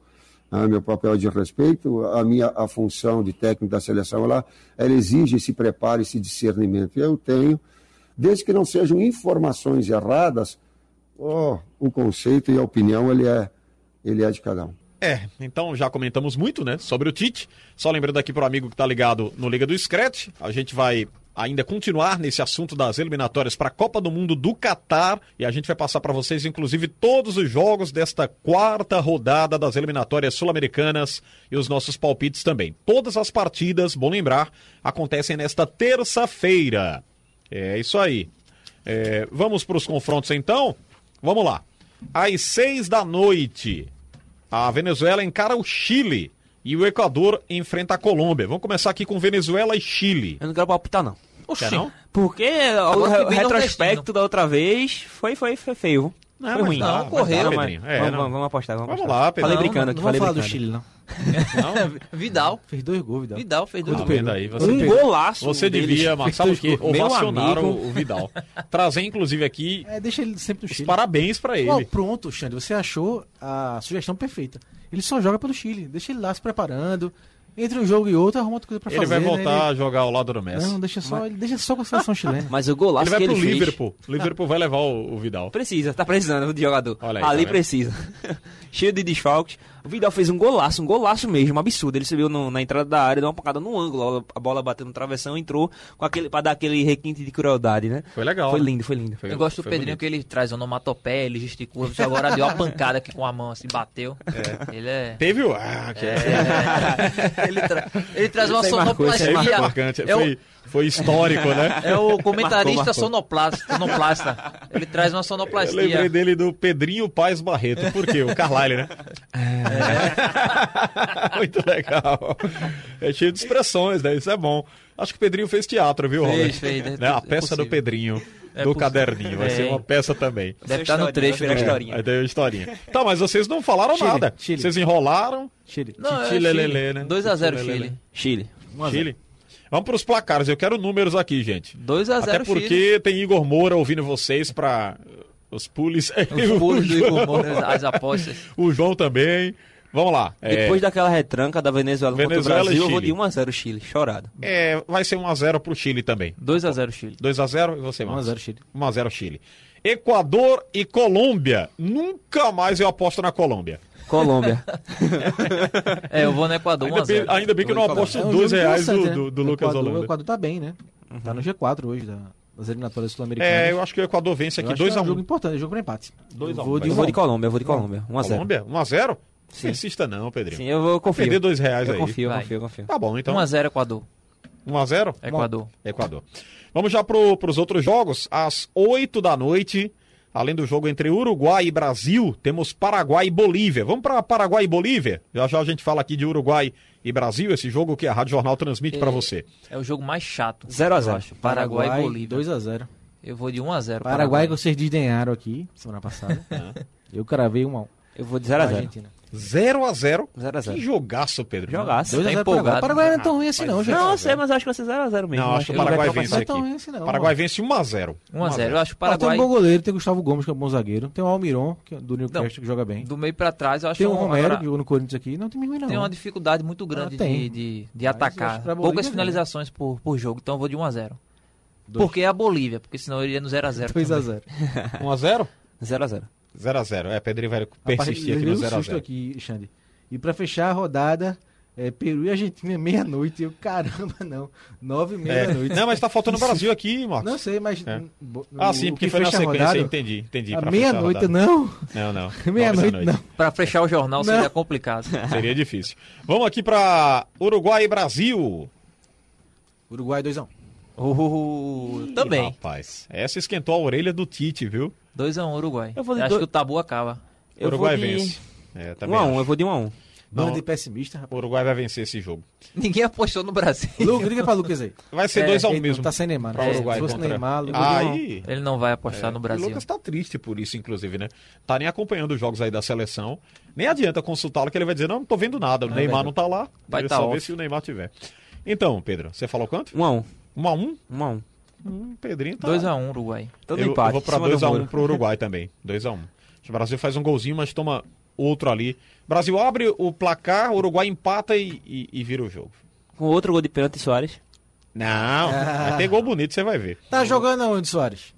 Ah, meu papel é de respeito, a minha a função de técnico da seleção, ela, ela exige esse preparo, esse discernimento. E eu tenho, desde que não sejam informações erradas, ó, o conceito e a opinião, ele é, ele é de cada um. É, então já comentamos muito, né, sobre o Tite. Só lembrando aqui pro amigo que tá ligado no Liga do Scratch, a gente vai ainda continuar nesse assunto das eliminatórias para a Copa do Mundo do Catar e a gente vai passar para vocês inclusive todos os jogos desta quarta rodada das eliminatórias sul-americanas e os nossos palpites também. Todas as partidas, bom lembrar, acontecem nesta terça-feira. É isso aí. É, vamos para os confrontos então? Vamos lá. Às seis da noite, a Venezuela encara o Chile e o Equador enfrenta a Colômbia. Vamos começar aqui com Venezuela e Chile. Eu não quero palpitar, não. Quer não? Porque Agora o retrospecto da outra vez foi, foi, foi feio. Não, foi mas ruim. não, Não, correu. mas-. É, vamos, não. vamos, apostar. Vamos, Vamos apostar. lá, Pedro. Falei Não, brincando Não aqui, vamos falei falar do brincando. Chile, não. Vidal. Fez dois gols, Vidal. Vidal fez dois gols. Você, Um golaço. você deles. devia, sabe o que? Meu Ovacionar o, o Vidal. Trazer, inclusive, aqui É, deixa ele sempre no os Chile. parabéns pra ele. Ó, pronto, Xande, você achou a sugestão perfeita. Ele só joga pelo Chile. Deixa ele lá se preparando. Entre um jogo e outro, arruma outra coisa pra ele fazer. vai né? voltar a Ele- jogar ao lado do Messi. Não, deixa só, ele deixa só com a seleção chilena. Mas o golaço ele vai que pro ele fez... Liverpool. O Liverpool vai levar o, o Vidal. Precisa, tá precisando de jogador. Olha aí, tá Ali vendo? precisa. Cheio de desfalques. O Vidal fez um golaço, um golaço mesmo, um absurdo. Ele subiu no- na entrada da área, deu uma pancada no ângulo, a bola bateu no travessão, entrou com aquele, pra dar aquele requinte de crueldade, né? Foi legal. Foi né? lindo, foi lindo. Foi- Eu gosto do foi Pedrinho bonito. que ele traz onomatopeia, ele gesticula. Você agora deu uma pancada aqui com a mão, assim, bateu. Ele é. Teve o. Ah, que É, ele, tra- ele traz uma sonoplastia. foi marcante. É o- Foi, foi histórico, né? É o comentarista Marcou, marcou. sonoplasta, sonoplasta. Ele traz uma Eu sonoplastia. lembrei dele do Pedrinho Paz Barreto. Por quê? O Carlyle, né? Muito legal. É cheio de expressões, né? Isso é bom. Acho que o Pedrinho fez teatro, viu, Fez, Robert? fez, é Né? A é peça do possível. Pedrinho, É do possível. caderninho. Vai É. ser uma peça também. Deve estar no trecho virar do historinha. Aí tem uma historinha. Tá, mas vocês não falaram Chile, nada. Chile. Vocês enrolaram. Chile. Não, é Titi Lelele, né? 2x0 Titi Lelele. Chile. Chile. Chile. Vamos pros placares. Eu quero números aqui, gente. 2x0 Até Chile. porque tem Igor Moura ouvindo vocês pra os pules. Os pulos do Igor Moura, as apostas. o João também. Vamos lá. É, Depois daquela retranca da Venezuela, Venezuela contra o Brasil, eu vou de 1x0 Chile, chorado. é, vai ser 1x0 pro Chile também. 2x0 Chile. 2x0 e você, Marcos? 1x0 Chile. 1x0 Chile. Equador e Colômbia. Nunca mais eu aposto na Colômbia. Colômbia. É, eu vou no Equador Ainda bem, 1x0. ainda bem que eu não aposto É um 2 reais do, do, né? do O Lucas Equador- O Holanda. Equador tá bem, né? Tá no G4 hoje da- das eliminatórias sul-americanas. É, eu acho que o Equador vence aqui Eu acho que é um jogo 2x1. importante, é jogo para empate. 2 a Eu 1, vou vai. de Eu vou de Colômbia, eu vou de Colômbia. 1x0. Colômbia? 1x0? Não insista não, Pedrinho. Sim, eu vou confio. Perder 2 reais eu aí. confio, Vai. confio, confio. Tá bom, então. 1x0 Equador. 1x0? Equador. Equador. Vamos já para os outros jogos. Às 8 da noite, além do jogo entre Uruguai e Brasil, temos Paraguai e Bolívia. Vamos para Paraguai e Bolívia? Já já a gente fala aqui de Uruguai e Brasil, esse jogo que a Rádio Jornal transmite para você. É o jogo mais chato. 0 a 0. eu acho. Paraguai, e Bolívia. 2x0. Eu vou de 1x0. Paraguai que vocês desdenharam aqui semana passada. eu cravei 1x1. Eu vou de pra 0x0. Argentina. 0x0. 0x0. Que jogaço, Pedro. Jogaço. 2x0 Paraguai. empolgado. Paraguai não é tão ruim assim, não, gente. Não, eu sei, mas eu acho que vai ser 0x0 mesmo. Não, acho que o Paraguai vence Não é aqui. tão ruim assim, não. Paraguai vence 1x0. 1x0. Eu acho que o Ah, tem Paraguai. um bom goleiro, tem o Gustavo Gomes, que é um bom zagueiro. Tem o Almiron, que é do Newcastle, que joga bem. Do meio pra trás, eu acho Tem o é Romero, agora, que jogou no Corinthians aqui. Não tem ruim, não. tem uma dificuldade muito grande Ah, tem. de, atacar. Poucas finalizações por, por jogo, então eu vou de 1x0. Dois. Porque é a Bolívia, porque senão eu iria no 0x0. 2x0. 1x0? 0x0. 0x0. É, Pedrinho vai Rapaz, persistir aqui no levei um susto 0x0. aqui, Xande. E pra fechar a rodada, é, Peru e Argentina, meia-noite. Eu, caramba, não. Nove e meia É. Não, mas tá faltando o Brasil aqui, Marcos. Não sei, mas... É. Ah, sim, porque que foi na sequência. rodada, entendi, entendi. Meia-noite, não. Não, não. Meia-noite, não. Pra fechar o jornal Não. seria complicado. Seria difícil. Vamos aqui pra Uruguai e Brasil. Uruguai 2x1. Uh, também. Ih, Rapaz, essa esquentou a orelha do Tite, viu? 2x1 Uruguai. Eu vou de acho dois- que o tabu acaba. Eu Uruguai vou de... vence. É, também 1x1, acho. eu vou de 1x1. Banda Não. de pessimista, O rapaz. Uruguai vai vencer esse jogo. Ninguém apostou no Brasil. Lucas, liga pra Lucas aí. Vai ser É, 2x1 Ele mesmo. Tá sem Neymar. né? Uruguai Se fosse contra- Neymar, Lucas Aí. Ele não vai apostar no O Brasil. Lucas tá triste por isso, inclusive, né? Tá nem acompanhando os jogos aí da seleção. Nem adianta consultá-lo que ele vai dizer, não, não tô vendo nada. O É Neymar verdade. não tá lá. Vai tá só off. vê se o Neymar tiver. Então, Pedro, você falou quanto? 1x1. 1x1? 1x1. Hum, Pedrinho tá... 2x1 Uruguai. Todo eu, empate. eu vou pra em cima do 2x1 muro. pro Uruguai também. 2x1. Acho que O Brasil faz um golzinho, mas toma outro ali. Brasil abre o placar, o Uruguai empata e, e- e vira o jogo. Com outro gol de pênalti, Soares. Não, Ah. vai ter gol bonito, você vai ver. Tá jogando aonde, Soares?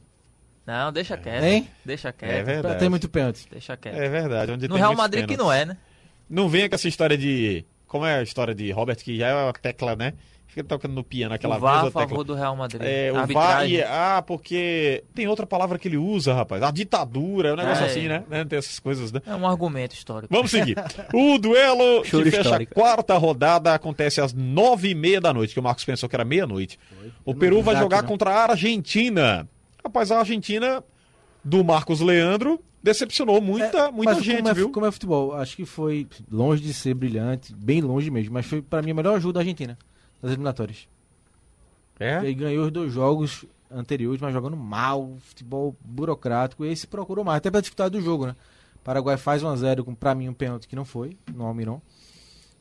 Não, deixa quieto. Hein? Deixa É quieto. verdade. Tem muito pênalti. deixa quieto. É verdade. Onde no tem Real Madrid que pênaltis. não é, né? Não venha com essa história de. Como é a história de Robert, que já é uma tecla, né? Fica tocando no piano aquela o VAR a favor tecla. do Real Madrid. É, o VAR e, Ah, porque tem outra palavra que ele usa, rapaz. A ditadura, é um negócio É. assim, né? Né? Tem essas coisas, né? É um argumento histórico. Vamos seguir. O duelo Choro que fecha histórico. a quarta rodada acontece às nove e meia da noite, que o Marcos pensou que era meia-noite. O Peru vai Exato, jogar né? contra a Argentina. Rapaz, a Argentina do Marcos Leandro decepcionou muita, É, muita mas gente, como é, viu? Como é futebol, acho que foi longe de ser brilhante, bem longe mesmo, mas foi pra mim a melhor ajuda da Argentina nas eliminatórias. E É? aí ganhou os dois jogos anteriores, mas jogando mal, futebol burocrático, e esse procurou mais, até pela dificuldade do jogo, né? Paraguai faz 1x0 com, pra mim, um pênalti que não foi, no Almiron.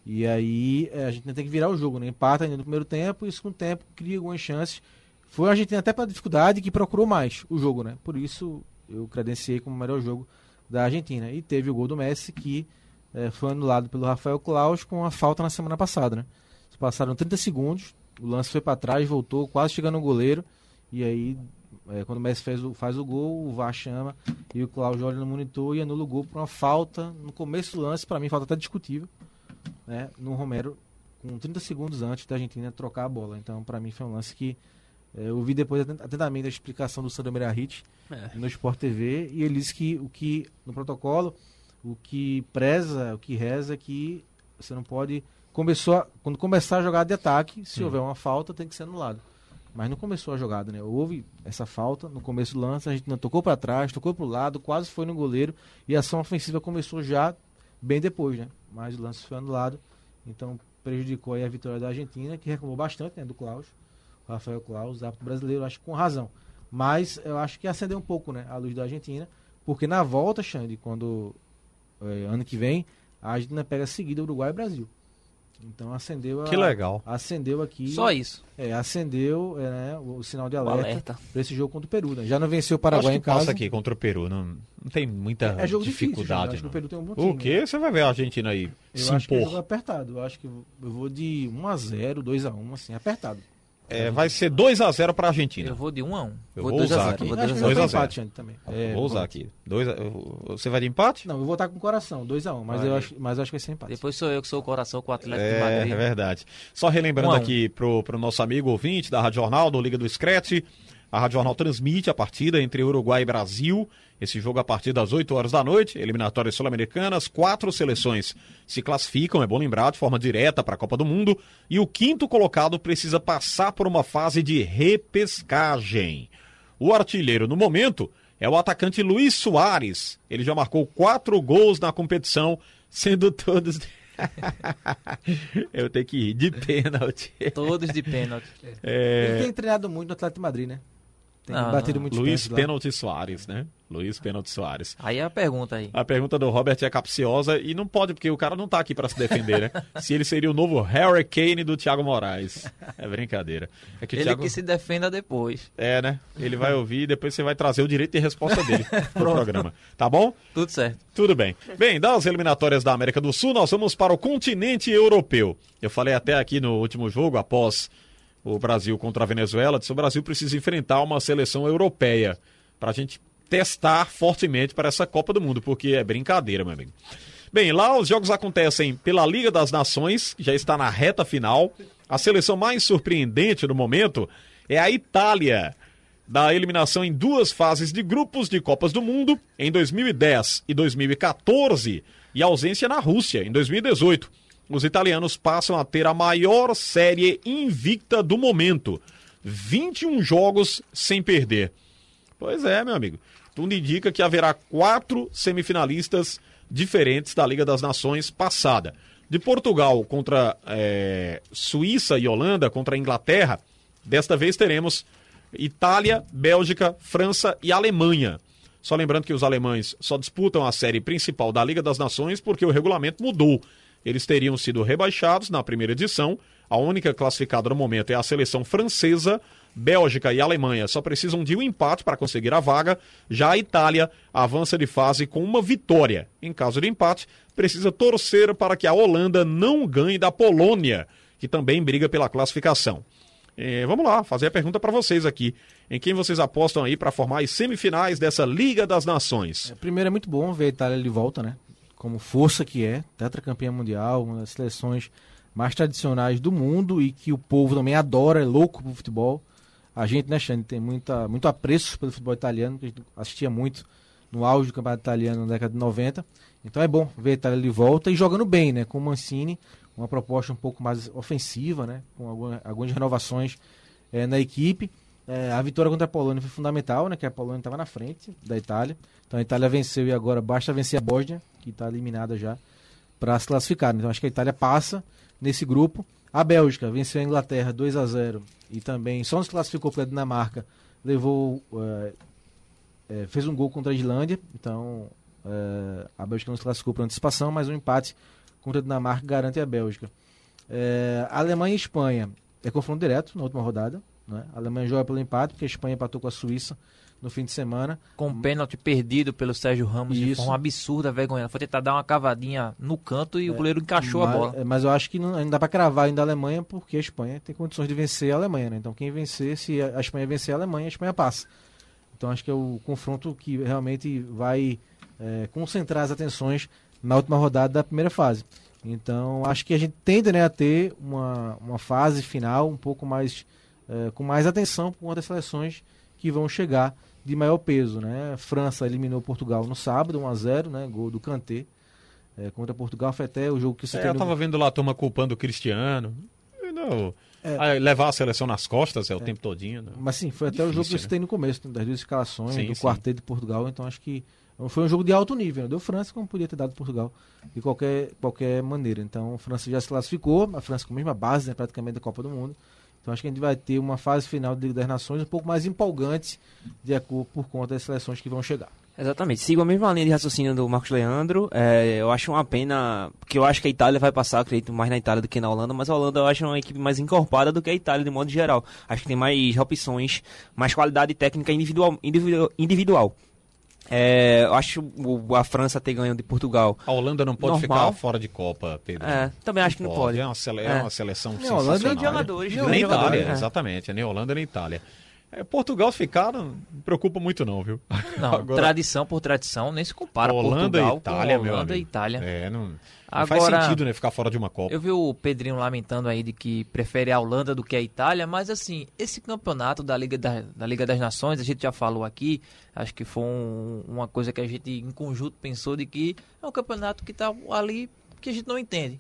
E aí é, a gente tem que virar o jogo, né? Empata ainda no primeiro tempo, e isso com o tempo cria algumas chances. Foi a Argentina até pela dificuldade que procurou mais o jogo, né? Por isso eu credenciei como o melhor jogo da Argentina. E teve o gol do Messi que eh, foi anulado pelo Rafael Claus com a falta na semana passada, né? Passaram 30 segundos, o lance foi para trás, voltou, quase chegando no goleiro. E aí, eh, quando o Messi fez o, faz o gol, o VAR chama e o Claus olha no monitor e anula o gol por uma falta no começo do lance, para mim falta até discutível, né? No Romero, com 30 segundos antes da Argentina trocar a bola. Então, para mim foi um lance que eh, eu vi depois atent- atentamente a explicação do Sandro Merahit no Sport TV e ele disse que o que no protocolo o que preza, o que reza é que você não pode começou a- quando começar a jogada de ataque, se houver uma falta tem que ser anulado. Mas não começou a jogada, né? Houve essa falta no começo do lance, a gente não tocou para trás, tocou para o lado, quase foi no goleiro e a ação ofensiva começou já bem depois, né? Mas o lance foi anulado, então prejudicou aí a vitória da Argentina, que reclamou bastante, né, do Klaus. Rafael Klaus, árbitro brasileiro, acho que com razão. Mas eu acho que acendeu um pouco, né, a luz da Argentina, porque na volta, Xande, quando eh, ano que vem, a Argentina pega seguida Uruguai e Brasil. Então acendeu a, Que legal. Acendeu aqui. Só isso. É, acendeu é, né, o, o sinal de alerta, alerta. para esse jogo contra o Peru. Né? Já não venceu o Acho Paraguai que em casa. passa aqui contra o Peru. Não, não tem muita É jogo difícil, já, dificuldade. acho que o. Peru tem um bom time. O quê? Você vai ver a Argentina aí Eu se acho que é jogo impor. apertado. Eu acho que eu eu vou de 1x0, 2x1, assim, apertado. É, vai ser 1x0 pra Argentina. Eu vou de 1 a 1 Eu vou vou 2 a usar 0 aqui. Vou Eu acho 2 que a vai 0 dois a pra zero. empate gente, também. É, Vou usar aqui. Dois a- Você vai de empate? Não, eu vou estar com o coração, 2x1, mas, eu acho, mas eu acho que vai ser empate. Depois sou eu que sou o coração com o Atlético de É, Madrid. é verdade. Só relembrando Um a um. aqui pro, pro nosso amigo ouvinte da Rádio Jornal, do Liga do Scratch, a Rádio Jornal transmite a partida entre Uruguai e Brasil. Esse jogo a partir das 8 horas da noite, eliminatórias sul-americanas, quatro seleções se classificam, é bom lembrar, de forma direta para a Copa do Mundo, e o quinto colocado precisa passar por uma fase de repescagem. O artilheiro no momento é o atacante Luiz Soares. Ele já marcou quatro gols na competição, sendo todos. Eu tenho que ir de pênalti. Todos de pênalti. É, Ele tem treinado muito no Atlético de Madrid, né? Tem Não, batido muito Luiz Pênalti Soares, né? Luiz Pênalti Soares. Aí é a pergunta aí. A pergunta do Robert é capciosa e não pode, porque o cara não tá aqui para se defender, né? Se ele seria o novo Harry Kane do Thiago Moraes. É brincadeira. É que Ele Thiago... que se defenda depois. É, né? Ele vai ouvir e depois você vai trazer o direito de resposta dele pro programa. Tá bom? Tudo certo. Tudo bem. Bem, das eliminatórias da América do Sul, nós vamos para o continente europeu. Eu falei até aqui no último jogo, após o Brasil contra a Venezuela, disse o Brasil precisa enfrentar uma seleção europeia para a gente testar fortemente para essa Copa do Mundo, porque é brincadeira, meu amigo. Bem, lá os jogos acontecem pela Liga das Nações, que já está na reta final. A seleção mais surpreendente no momento é a Itália, da eliminação em duas fases de grupos de Copas do Mundo, em 2010 e 2014, e ausência na Rússia, em 2018. Os italianos passam a ter a maior série invicta do momento: 21 jogos sem perder. Pois é, meu amigo. Tudo indica que haverá quatro semifinalistas diferentes da Liga das Nações passada. De Portugal contra eh, Suíça e Holanda contra Inglaterra, desta vez teremos Itália, Bélgica, França e Alemanha. Só lembrando que os alemães só disputam a série principal da Liga das Nações porque o regulamento mudou. Eles teriam sido rebaixados na primeira edição. A única classificada no momento é a seleção francesa. Bélgica e Alemanha só precisam de um empate para conseguir a vaga. Já a Itália avança de fase com uma vitória. Em caso de empate, precisa torcer para que a Holanda não ganhe da Polônia, que também briga pela classificação. É, vamos lá, fazer a pergunta para vocês aqui. Em quem vocês apostam aí para formar as semifinais dessa Liga das Nações? Primeiro é muito bom ver a Itália de volta, né? Como força que é, tetracampeã mundial, uma das seleções mais tradicionais do mundo e que o povo também adora, é louco pro futebol. A gente, né, Xande, tem muita, muito apreço pelo futebol italiano, que a gente assistia muito no auge do campeonato italiano na década de 90. Então é bom ver a Itália de volta e jogando bem, né? Com o Mancini, uma proposta um pouco mais ofensiva, né? Com alguma, algumas renovações eh, na equipe. Eh, a vitória contra a Polônia foi fundamental, né? Que a Polônia estava na frente da Itália. Então a Itália venceu e agora basta vencer a Bósnia, que está eliminada já, para se classificar. Então acho que a Itália passa nesse grupo. A Bélgica venceu a Inglaterra 2 a 0 e também só se classificou pela Dinamarca, levou eh, eh, fez um gol contra a Islândia, então eh, a Bélgica não se classificou por antecipação, mas um empate contra a Dinamarca garante a Bélgica. A Alemanha e Espanha é confronto direto na última rodada. Né? A Alemanha joga pelo empate, porque a Espanha empatou com a Suíça no fim de semana. Com um pênalti perdido pelo Sérgio Ramos de Isso. forma absurda, vergonha. Foi tentar dar uma cavadinha no canto e o goleiro encaixou mas, a bola. é, Mas eu acho que não, não dá para cravar ainda a Alemanha, porque a Espanha tem condições de vencer a Alemanha. Né? Então quem vencer, se a a Espanha vencer a Alemanha, a Espanha passa. Então acho que é o confronto que realmente vai é, concentrar as atenções na última rodada da primeira fase. Então acho que a gente tende né, a ter uma, uma fase final um pouco mais é, com mais atenção por conta das seleções que vão chegar de maior peso. Né? França eliminou Portugal no sábado, 1 a 0 né? gol do Kanté. É, contra Portugal foi até o jogo que você É, eu no- tava vendo lá a turma culpando o Cristiano. Não, É. ah, levar a seleção nas costas é o tempo todinho. né? Mas sim, foi até o jogo que Difícil, você né? tem no começo, né, das duas escalações, Sim, do sim. quarteto de Portugal, então acho que foi um jogo de alto nível. né? Deu França como podia ter dado Portugal de qualquer, qualquer maneira. Então a França já se classificou, a França com a mesma base né, praticamente da Copa do Mundo. Então acho que a gente vai ter uma fase final de das Nações um pouco mais empolgante de acordo por conta das seleções que vão chegar. Exatamente. Sigo a mesma linha de raciocínio do Marcos Leandro. É, eu acho uma pena, porque eu acho que a Itália vai passar, acredito, mais na Itália do que na Holanda, mas a Holanda eu acho uma equipe mais encorpada do que a Itália, de modo geral. Acho que tem mais opções, mais qualidade técnica individual. individual, individual. É, eu acho a França ter ganho de Portugal. A Holanda não pode Normal. ficar fora de Copa, Pedro. É, também acho que não pode. É uma, sele- é É. uma seleção Nem a Holanda, nem sensacional. de jogadores, Nem grandes Itália, jogadores, é. exatamente. Nem Holanda, nem Itália. É, Portugal ficar não me preocupa muito não, viu? Não, Agora- tradição por tradição, nem se compara Holanda Portugal e Itália, com meu Holanda e amigo. Itália. É, não, não faz Agora- sentido, né, ficar fora de uma Copa. Eu vi o Pedrinho lamentando aí de que prefere a Holanda do que a Itália, mas assim, esse campeonato da Liga, da, da Liga das Nações, a gente já falou aqui, acho que foi um- uma coisa que a gente em conjunto pensou de que é um campeonato que tá ali que a gente não entende.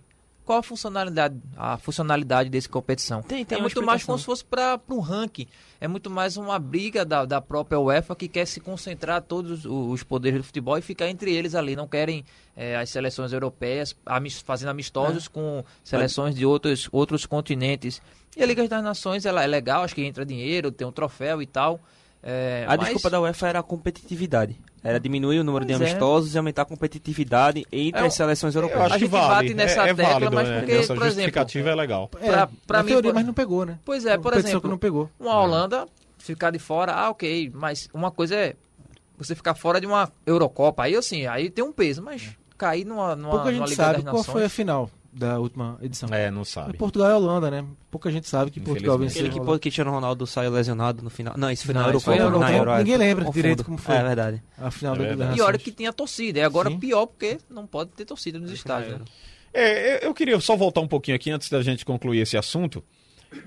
Qual a funcionalidade, a funcionalidade desse competição? Tem- tem é muito mais como se fosse para um ranking. É muito mais uma briga da, da própria UEFA que quer se concentrar todos os poderes do futebol e ficar entre eles ali. Não querem eh, as seleções europeias fazendo amistosos É. com seleções de outros, outros continentes. E a Liga das Nações ela é legal, acho que entra dinheiro, tem um troféu e tal. eh, A mas- desculpa da UEFA era a competitividade. Era diminuir o número de Pois é. amistosos e aumentar a competitividade entre É, as seleções Eu europeias. acho A que gente vale. bate nessa é, é tecla, válido, mas né? porque, Essa por exemplo, é legal. É, Pra- pra na mim, teoria, por- mas não pegou, né? Pois é, por exemplo, que não pegou. uma Holanda ficar de fora, ah, ok, mas uma coisa é você ficar fora de uma Eurocopa, aí assim, aí tem um peso, mas cair numa, numa, Pouca numa gente Liga sabe qual foi a final da última edição. É, não É sabe. Portugal e Holanda, né? Pouca gente sabe que Portugal venceu. Aquele que o Holanda. Cristiano Ronaldo saiu lesionado no final. Não, isso foi na Não, foi Eurocopa. na na. Euro. Ninguém lembra Confundo. direito como foi. É verdade. A final É da verdade. E olha que tinha torcida, e agora Sim. pior porque não pode ter torcida nos estádios. né? É, eu- queria só voltar um pouquinho aqui antes da gente concluir esse assunto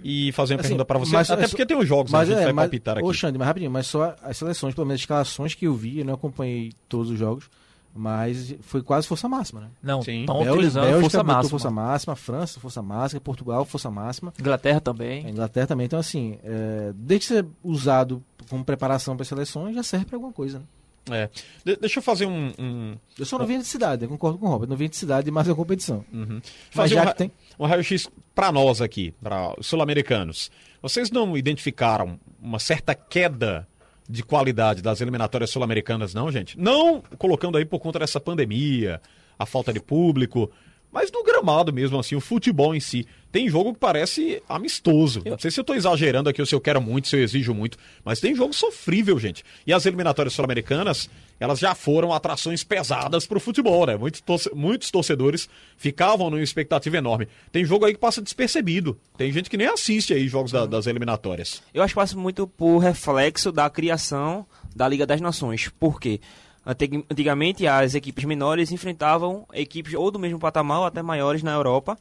e fazer uma Assim, pergunta pra você. mas- Até mas- porque tem os jogos, né? a Mas gente é, vai mas, palpitar aqui. Ô, Xande, mas rapidinho, mas só as seleções, pelo menos as escalações que eu vi, eu não acompanhei todos os jogos, mas foi quase força máxima, né? Não, Sim. estão utilizando Bélgica força máxima. força máxima, França, força máxima, Portugal, força máxima, Inglaterra a também. Inglaterra também. Então, assim, é, desde ser usado como preparação para seleções, já serve para alguma coisa, né? É. De- deixa eu fazer um. um- Eu só não vi necessidade, eu concordo com o Robert, necessidade de mais uma competição. uhum. Mas fazer já um, que tem. um raio-x pra nós aqui, para os sul-americanos. Vocês não identificaram uma certa queda de qualidade das eliminatórias sul-americanas, não, gente? Não colocando aí por conta dessa pandemia, a falta de público, mas no gramado mesmo, assim, o futebol em si. Tem jogo que parece amistoso. Não sei se eu tô exagerando aqui ou se eu quero muito, se eu exijo muito, mas tem jogo sofrível, gente. E as eliminatórias sul-americanas, elas já foram atrações pesadas pro futebol, né? Muitos, torce- muitos torcedores ficavam numa expectativa enorme. Tem jogo aí que passa despercebido. Tem gente que nem assiste aí jogos da- das eliminatórias. Eu acho que passa muito por reflexo da criação da Liga das Nações. Por quê? Antig- Antigamente as equipes menores enfrentavam equipes ou do mesmo patamar ou até maiores na Europa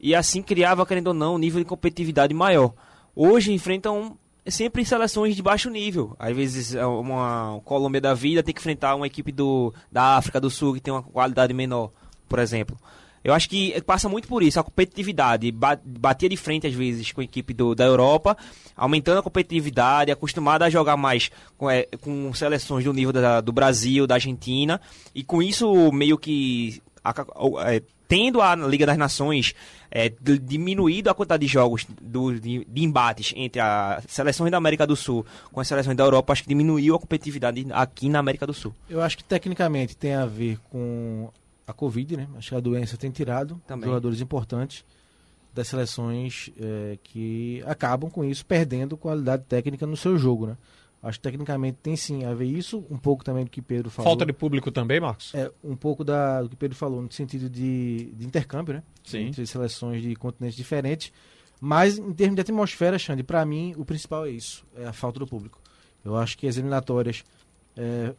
e assim criava, querendo ou não, um nível de competitividade maior. Hoje enfrentam sempre seleções de baixo nível. Às vezes é uma Colômbia da vida tem que enfrentar uma equipe do, da África do Sul que tem uma qualidade menor, por exemplo. Eu acho que passa muito por isso, a competitividade. ba- Batia de frente às vezes com a equipe do, da Europa, aumentando a competitividade, acostumada a jogar mais com, é, com seleções do nível da- do Brasil, da Argentina, e com isso meio que aca- é, tendo a Liga das Nações é, diminuído a quantidade de jogos do, de, de embates entre as seleções da América do Sul com as seleções da Europa, acho que diminuiu a competitividade aqui na América do Sul. Eu acho que tecnicamente tem a ver com a Covid, né? Acho que a doença tem tirado Também. jogadores importantes das seleções eh, que acabam com isso perdendo qualidade técnica no seu jogo, né? Acho que tecnicamente tem sim a ver isso, um pouco também do que Pedro falou. Falta de público também, Marcos? É, um pouco da, do que Pedro falou, no sentido de, de intercâmbio, né? Sim. Entre seleções de continentes diferentes. Mas, em termos de atmosfera, Xande, para mim, o principal é isso: é a falta do público. Eu acho que as eliminatórias. é,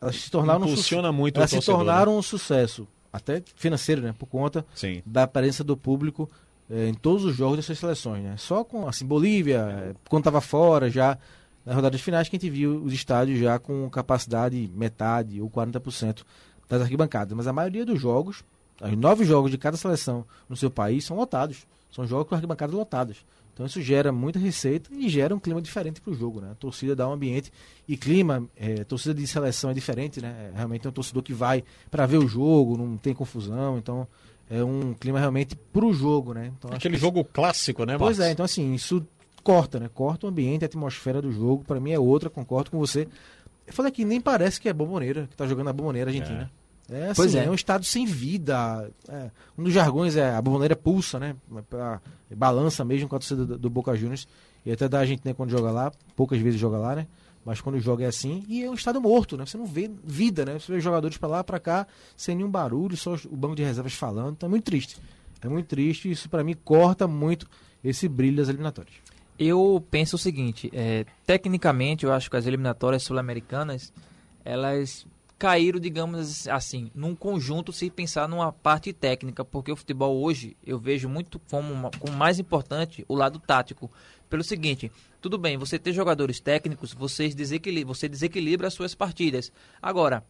elas se tornaram um Impulsiona sucesso. muito Elas se tornaram um sucesso, até financeiro, né? Por conta Sim. da presença do público eh, em todos os jogos dessas seleções, né? Só com, assim, Bolívia, eh, quando estava fora, já nas rodadas finais, que a gente viu os estádios já com capacidade metade ou 40% das arquibancadas. Mas a maioria dos jogos, os nove jogos de cada seleção no seu país são lotados. São jogos com arquibancadas lotadas. Então isso gera muita receita e gera um clima diferente para o jogo, né? A torcida dá um ambiente e clima, eh, torcida de seleção é diferente, né? É, Realmente é um torcedor que vai para ver o jogo, não tem confusão, então é um clima realmente pro jogo, né? Então, Aquele que- jogo clássico, né, Marcos? Pois é, então assim, isso corta, né? Corta o ambiente, a atmosfera do jogo, para mim é outra, concordo com você. Eu falei que nem parece que é Bomboneira, que tá jogando a Bomboneira Argentina. É, assim, Pois é. é. um estado sem vida. é. um dos jargões é a Bomboneira pulsa, né? Pra, balança mesmo com a torcida do, do Boca Juniors. E até da Argentina quando joga lá, poucas vezes joga lá, né? Mas quando joga é assim, e é um estado morto, né? Você não vê vida, né? Você vê jogadores pra lá, pra cá, sem nenhum barulho, só o banco de reservas falando. Então é muito triste. É muito triste, isso pra mim corta muito esse brilho das eliminatórias. Eu penso o seguinte, é, tecnicamente eu acho que as eliminatórias sul-americanas, elas caíram, digamos assim, num conjunto se pensar numa parte técnica, porque o futebol hoje eu vejo muito como, uma- como mais importante o lado tático. Pelo seguinte, tudo bem, você ter jogadores técnicos, você desequilibra, você desequilibra as suas partidas. Agora,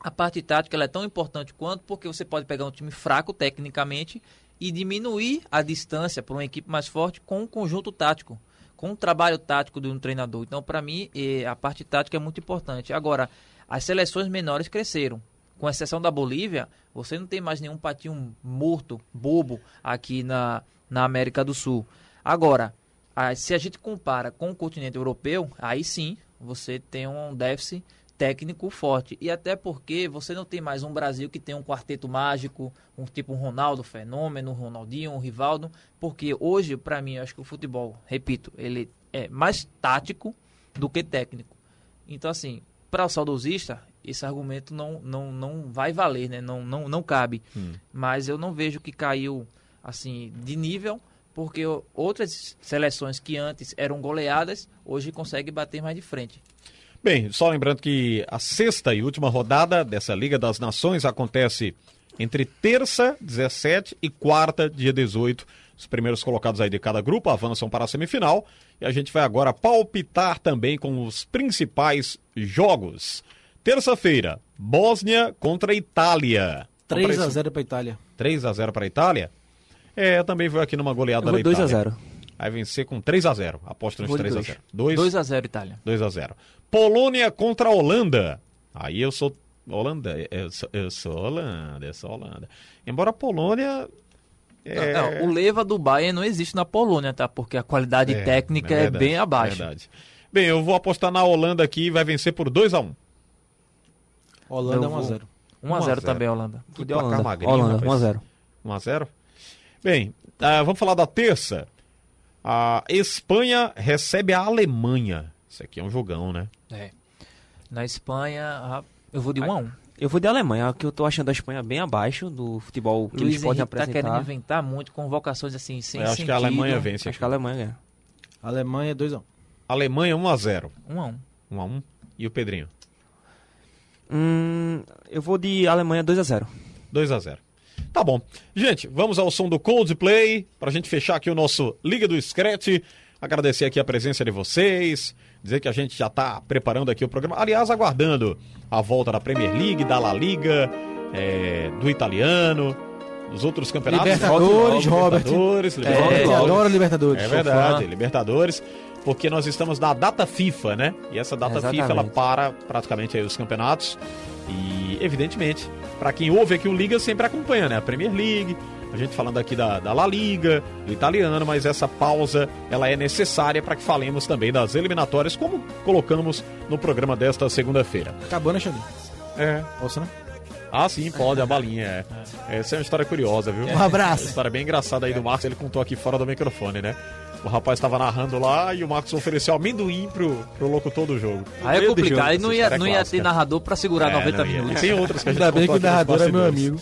a parte tática é tão importante quanto porque você pode pegar um time fraco tecnicamente e diminuir a distância para uma equipe mais forte com um conjunto tático, com um trabalho tático de um treinador. Então, para mim, eh, a parte tática é muito importante. Agora, as seleções menores cresceram. Com exceção da Bolívia, você não tem mais nenhum patinho morto, bobo, aqui na, na América do Sul. Agora, se a gente compara com o continente europeu, aí sim você tem um déficit técnico forte. E até porque você não tem mais um Brasil que tem um quarteto mágico, um tipo um Ronaldo Fenômeno, um Ronaldinho, um Rivaldo. Porque hoje, para mim, eu acho que o futebol, repito, ele é mais tático do que técnico. Então, assim, para o saudosista, esse argumento não, não, não vai valer, né? Não, não, não cabe. Mas eu não vejo que caiu assim de nível, porque outras seleções que antes eram goleadas, hoje conseguem bater mais de frente. Bem, só lembrando que a sexta e última rodada dessa Liga das Nações acontece entre terça, 17 e quarta, dia 18. Os primeiros colocados aí de cada grupo avançam para a semifinal e a gente vai agora palpitar também com os principais jogos. Terça-feira, Bósnia contra Itália. 3 a 0 pra Itália. 3 a 0 para a Itália? É, também vou aqui numa goleada da vou 2 a Itália. 0. Vai vencer com 3 a 0 Aposto nos Vou de 3 a dois. 0 2 2 a 0 Itália. 2 a 0 Polônia contra a Holanda. Aí eu sou Holanda, eu sou, eu sou Holanda, eu sou Holanda. Embora a Polônia é, Não, não, o leva do Bayern não existe na Polônia, tá? Porque a qualidade É, técnica é é, verdade, bem abaixo. verdade. Bem, eu vou apostar na Holanda aqui, vai vencer por 2 a 1. Holanda Eu 1 a vou- 0 1 a 0 também, Holanda. Que placar Holanda. magrinho, Holanda, rapaz. 1 a 0. 1 a 0. Bem, ah, vamos falar da terça. A Espanha recebe a Alemanha. Isso aqui é um jogão, né? É. Na Espanha, eu vou de 1 a 1. Eu vou de Alemanha, que eu tô achando a Espanha bem abaixo do futebol que Luiz eles podem Henrique tá querendo apresentar. inventar muito convocações assim, sem eu acho sentido. que a Alemanha vence. Acho aqui. que a Alemanha ganha. Alemanha 2 a 1 Alemanha 1 a 0. 1 a 1. 1 a 1. E o Pedrinho? Hum, eu vou de Alemanha 2 a 0. 2 a 0. Tá bom. Gente, vamos ao som do Coldplay pra gente fechar aqui o nosso Liga do Scratch. Agradecer aqui a presença de vocês, dizer que a gente já tá preparando aqui o programa. Aliás, aguardando a volta da Premier League, da La Liga, é, do italiano, dos outros campeonatos. Libertadores, Robert. Libertadores, É, Libertadores. eu adoro Libertadores. É verdade. Libertadores, porque nós estamos na data FIFA, né? E essa data Exatamente. FIFA ela para praticamente os campeonatos. E evidentemente, para quem ouve aqui o Liga sempre acompanha, né? A Premier League, a gente falando aqui da, da La Liga, do italiano, mas essa pausa ela é necessária para que falemos também das eliminatórias, como colocamos no programa desta segunda-feira. Acabou, né, Xandinho? É. Posso, né? Ah, sim, pode, a balinha, é. Essa é uma história curiosa, viu? Um abraço. Uma história bem engraçada aí do Marcos, ele contou aqui fora do microfone, né? O rapaz estava narrando lá e o Marcos ofereceu amendoim pro, pro locutor do jogo. Aí é complicado, jogo, aí não ia, história não é ia ter narrador pra segurar É, 90 não ia. minutos. E tem outras que a gente Ainda bem que o narrador é meu amigo.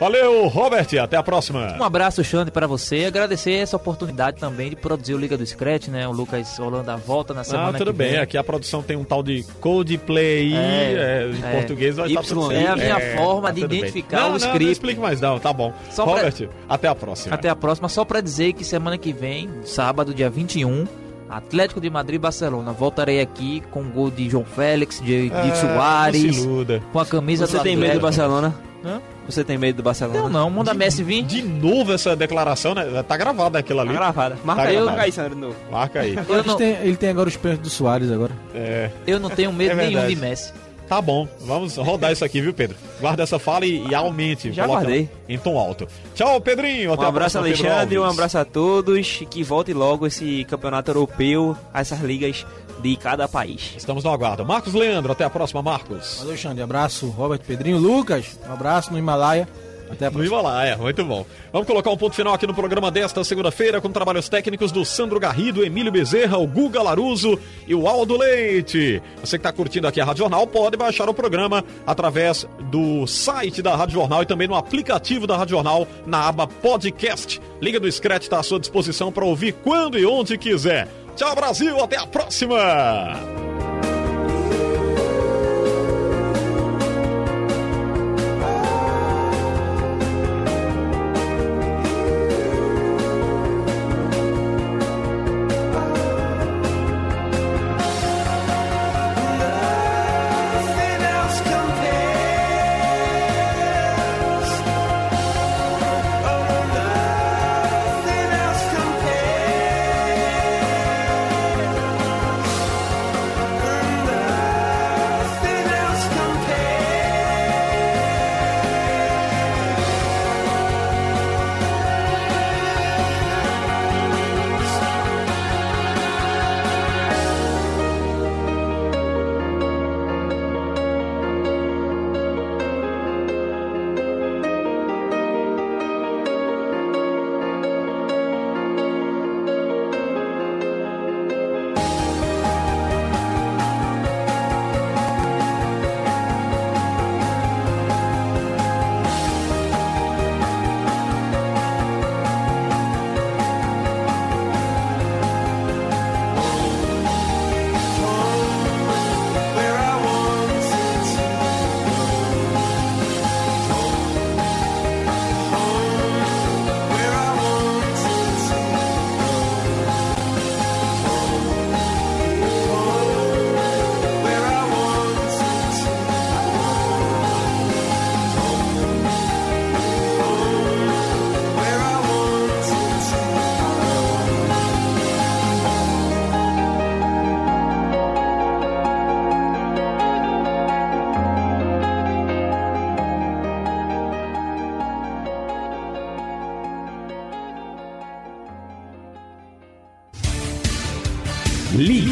Valeu, Robert, até a próxima. Um abraço, Xande, para você. Agradecer essa oportunidade também de produzir o Liga do Scratch, né? O Lucas Holanda volta na semana Ah, tudo que bem, vem. aqui a produção tem um tal de Coldplay, É, é, em é. português vai estar tudo É a minha forma de tudo bem. identificar não, o não, script. Não, explique mais não, tá bom. Só pra- Robert, até a próxima. Até a próxima. Só pra dizer que semana que vem, sábado, dia 21, Atlético de Madrid e Barcelona. Voltarei aqui com o gol de João Félix, de, de Ah, se Soares, iluda. com a camisa Você do tem medo do. Barcelona? Hã? Você tem medo do Barcelona? Não, não. Manda Messi vir. De novo essa declaração, né? Tá gravada aquela Tá ali. gravada. Marca Tá aí, gravado. marca aí, Sandro, de novo. Marca aí. Não, têm- ele tem agora os pênaltis do Soares agora. É, eu não tenho medo É nenhum de Messi. Tá bom, vamos rodar isso aqui, viu, Pedro? Guarda essa fala e, e aumente. Já guardei. Em tom alto. Tchau, Pedrinho. Até Um abraço, próxima, Alexandre, um abraço a todos. Que volte logo esse campeonato europeu, essas ligas de cada país. Estamos no aguardo. Marcos Leandro, até a próxima, Marcos. Valeu, Xande. Abraço, Robert Pedrinho. Lucas, um abraço no Himalaia. Até a próxima. Himalaia, muito bom. Vamos colocar um ponto final aqui no programa desta segunda-feira com trabalhos técnicos do Sandro Garrido, Emílio Bezerra, o Guga Laruso e o Aldo Leite. Você que está curtindo aqui a Rádio Jornal pode baixar o programa através do site da Rádio Jornal e também no aplicativo da Rádio Jornal na aba Podcast. Liga do Scratch está à sua disposição para ouvir quando e onde quiser. Tchau, Brasil, até a próxima!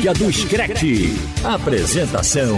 Liga do Screte. Apresentação.